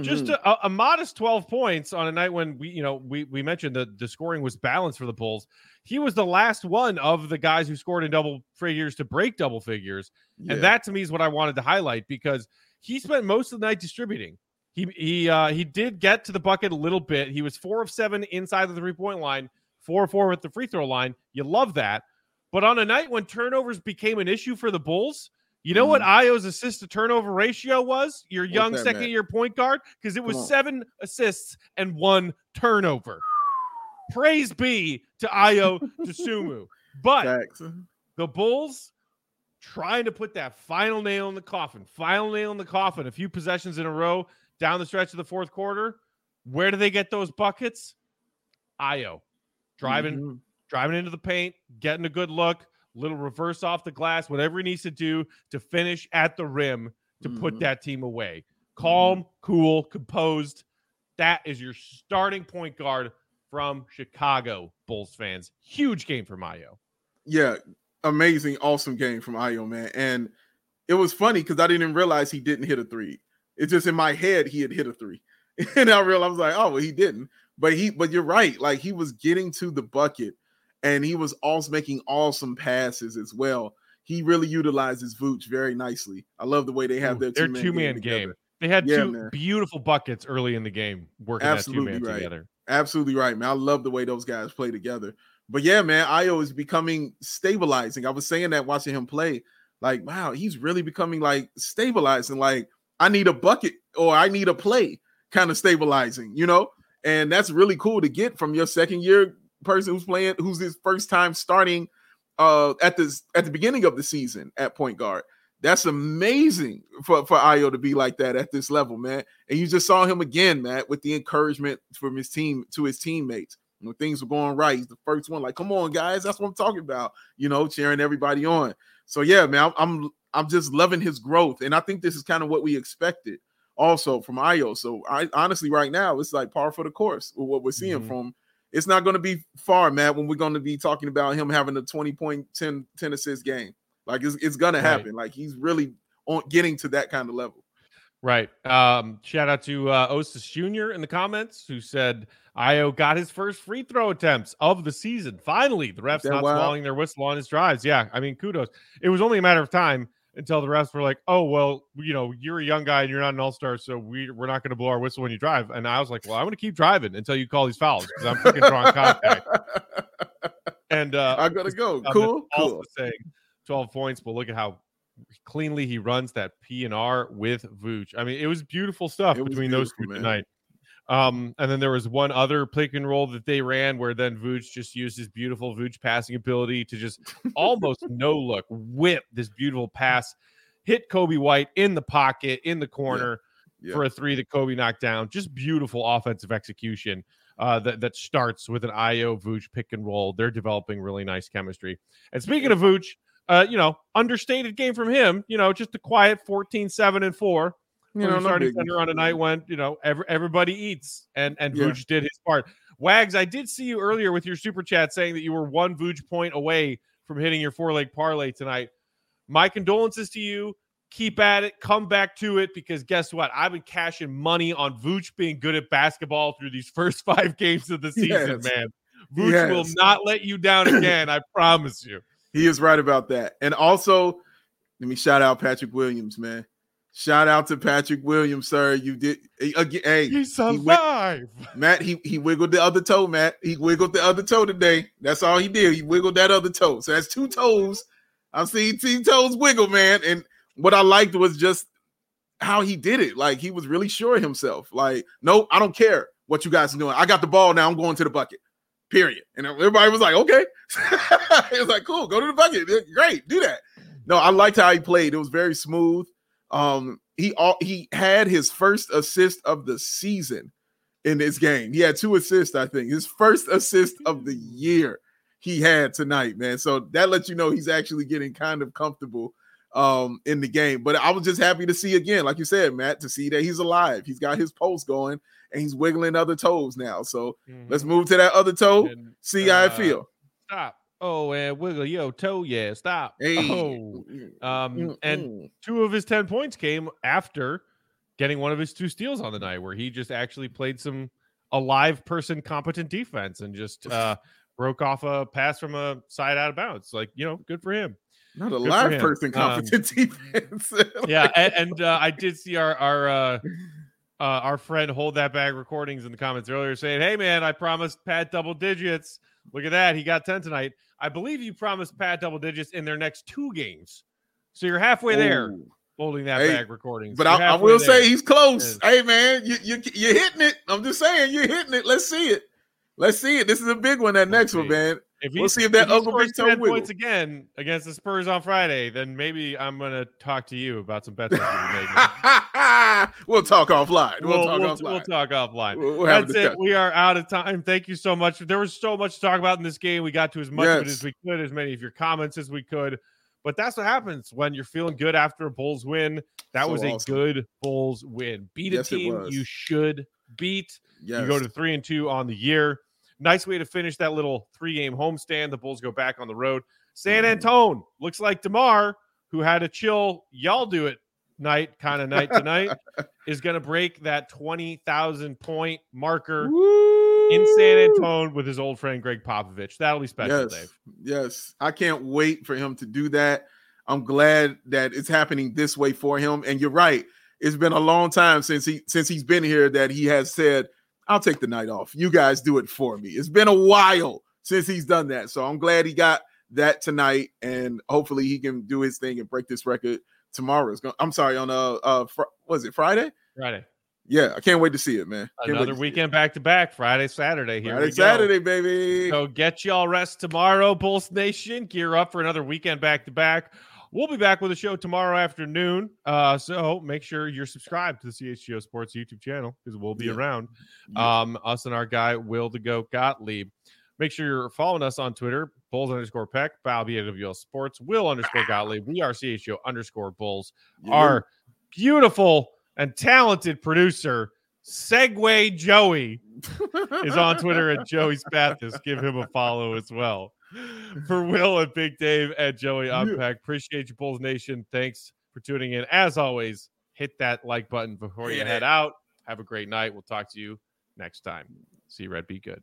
Just Mhm. a, a modest 12 points on a night when we, you know, we we mentioned that the scoring was balanced for the Bulls. He was the last one of the guys who scored in double figures to break double figures. Yeah. And that to me is what I wanted to highlight because he spent most of the night distributing. He he uh he did get to the bucket a little bit. He was four of seven inside the three-point line, four of four at the free throw line. You love that. But on a night when turnovers became an issue for the Bulls, you know what Ayo's assist to turnover ratio was? Your young second year point guard? Because it was seven assists and one turnover. Praise be to Ayo Dosunmu. But the Bulls trying to put that final nail in the coffin, final nail in the coffin, a few possessions in a row down the stretch of the fourth quarter. Where do they get those buckets? Ayo driving, Mhm. driving into the paint, getting a good look, little reverse off the glass, whatever he needs to do to finish at the rim to put Mhm. that team away. Calm, cool, composed. That is your starting point guard from Chicago Bulls fans. Huge game for Mayo. Yeah, amazing, awesome game from Ayo, man. And it was funny because I didn't realize he didn't hit a three. It's just in my head he had hit a three. and I realized I was like, oh well, he didn't. But he but you're right. Like he was getting to the bucket and he was also making awesome passes as well. He really utilizes Vooch very nicely. I love the way they have Ooh, their two man game. They had Yeah, two man. beautiful buckets early in the game working Absolutely that two man right. together. Absolutely right, man. I love the way those guys play together. But yeah, man, Ayo is becoming stabilizing. I was saying that watching him play, like, wow, he's really becoming like stabilizing. Like, I need a bucket or I need a play, kind of stabilizing, you know? And that's really cool to get from your second year person who's playing, who's his first time starting uh at this at the beginning of the season at point guard. That's amazing for, for Ayo to be like that at this level, man. And you just saw him again, Matt, with the encouragement from his team to his teammates. When things were going right, he's the first one, like, come on, guys, that's what I'm talking about, you know, cheering everybody on. So yeah, man, I'm I'm, just loving his growth. And I think this is kind of what we expected also from Ayo. So I honestly right now it's like par for the course with what we're seeing Mhm. from it's not going to be far, Matt, when we're going to be talking about him having a 20 point 10, 10 assist game. Like it's, it's gonna Right. happen. Like he's really on getting to that kind of level. Right. Um, shout out to uh, Osis Jr. in the comments who said Ayo got his first free throw attempts of the season. Finally, the refs not wild? swallowing their whistle on his drives. Yeah, I mean, kudos. It was only a matter of time until the refs were like, "Oh, well, you know, you're a young guy and you're not an all star, so we we're not going to blow our whistle when you drive." And I was like, "Well, I'm going to keep driving until you call these fouls because I'm freaking drawing contact." And uh, I gotta go. um, Cool, cool. saying 12 points, but look at how cleanly he runs that P and R with Vooch. I mean, it was beautiful stuff was between those two man. tonight. Um, and then there was one other pick and roll that they ran where then Vooch just used his beautiful Vooch passing ability to just almost no look whip this beautiful pass, hit Coby White in the pocket in the corner Yeah. for a three that Coby knocked down. Just beautiful offensive execution uh, that that starts with an Ayo Vooch pick and roll. They're developing really nice chemistry. And speaking of Vooch, uh, you know, understated game from him. You know, just a quiet 14, 7, and four. You You know, know, no starting center on a night when you know every, everybody eats, and and Yeah. Vooch did his part. Wags, I did see you earlier with your super chat saying that you were one Vooch point away from hitting your four leg parlay tonight. My condolences to you. Keep at it. Come back to it because guess what? I've been cashing money on Vooch being good at basketball through these first five games of the season, Yes. man. Vooch Yes. will not let you down again. I promise you. He is right about that. And also, let me shout out Patrick Williams, man. Shout out to Patrick Williams, sir. You did again. Hey, He's he alive. Matt, he he wiggled the other toe, Matt. He wiggled the other toe today. That's all he did. He wiggled that other toe. So that's two toes. I've seen two toes wiggle, man. And what I liked was just how he did it. Like he was really sure of himself. Like, nope, I don't care what you guys are doing. I got the ball now. I'm going to the bucket. Period. And everybody was like, okay. it was like, cool, go to the bucket. Great, do that. No, I liked how he played. It was very smooth. Um, he all he had his first assist of the season in this game. He had two assists, I think. His first assist of the year he had tonight, man. So that lets you know he's actually getting kind of comfortable um in the game. But I was just happy to see again, like you said, Matt, to see that he's alive. He's got his post going and he's wiggling other toes now. So let's move to that other toe, And, see how it uh, feel. Stop. Oh, and wiggle yo toe. Yeah, stop. Hey. Oh. Um, and two of his 10 points came after getting one of his two steals on the night where he just actually played some alive person competent defense and just uh broke off a pass from a side out of bounds like you know good for him not a live person Um, competent defense. yeah and, and uh, i did see our our uh uh, our friend hold that bag recordings in the comments earlier saying hey man i promised pat double digits look at that he got 10 tonight i believe you promised pat double digits in their next two games so you're halfway there holding that Hey, bag recordings But I, I will there. say he's close. Yes. Hey man, you you you're hitting it. I'm just saying you're hitting it. Let's see it. Let's see it. This is a big one. That We'll next one, man. If We'll see if that he Uncle Big Toe 10 points again against the Spurs on Friday, then maybe I'm gonna talk to you about some bets I should be making. we'll talk offline. We'll, We'll, talk we'll, offline. we'll talk offline. We'll- That's it. We are out of time. Thank you so much. There was so much to talk about in this game. We got to as much of it as we could, as many of your comments as we could. But that's what happens when you're feeling good after a Bulls win. That So was a awesome. good Bulls win. Beat a Yes, team you should beat. Yes. You go to three and two on the year. Nice way to finish that little three game homestand. The Bulls go back on the road. San Mhm. Antone looks like DeMar, who had a chill, y'all do it night kind of night tonight, is going to break that 20,000 point marker in San Antone with his old friend Gregg Popovich. That'll be special, yes. Dave. Yes. I can't wait for him to do that. I'm glad that it's happening this way for him. And you're right. It's been a long time since he since he's been here that he has said, I'll take the night off. You guys do it for me. It's been a while since he's done that. So I'm glad he got that tonight and hopefully he can do his thing and break this record tomorrow. It's going I'm sorry on uh uh fr- was it Friday? Friday. Yeah, I can't wait to see it, man. Can't Another to see it. weekend back to back, Friday, Saturday. Here Friday, we go. Saturday, baby. So get y'all rest tomorrow, Bulls Nation. Gear up for another weekend back to back. We'll be back with a show tomorrow afternoon. Uh, so make sure you're subscribed to the CHGO Sports YouTube channel because we'll be Yeah. around. Yeah. Um, us and our guy Will the Goat Gottlieb. Make sure you're following us on Twitter, Bulls underscore Peck, Bob BAWL Sports, Will underscore Gottlieb. We are CHGO underscore Bulls. Yeah. Our beautiful and talented producer, Segway Joey, is on Twitter at Joey Spathis. Give him a follow as well. For Will and Big Dave and Joey Unpack, appreciate you, Bulls Nation. Thanks for tuning in. As always, hit that like button before you Hit head out. Have a great night. We'll talk to you next time. See you, Red. Be good.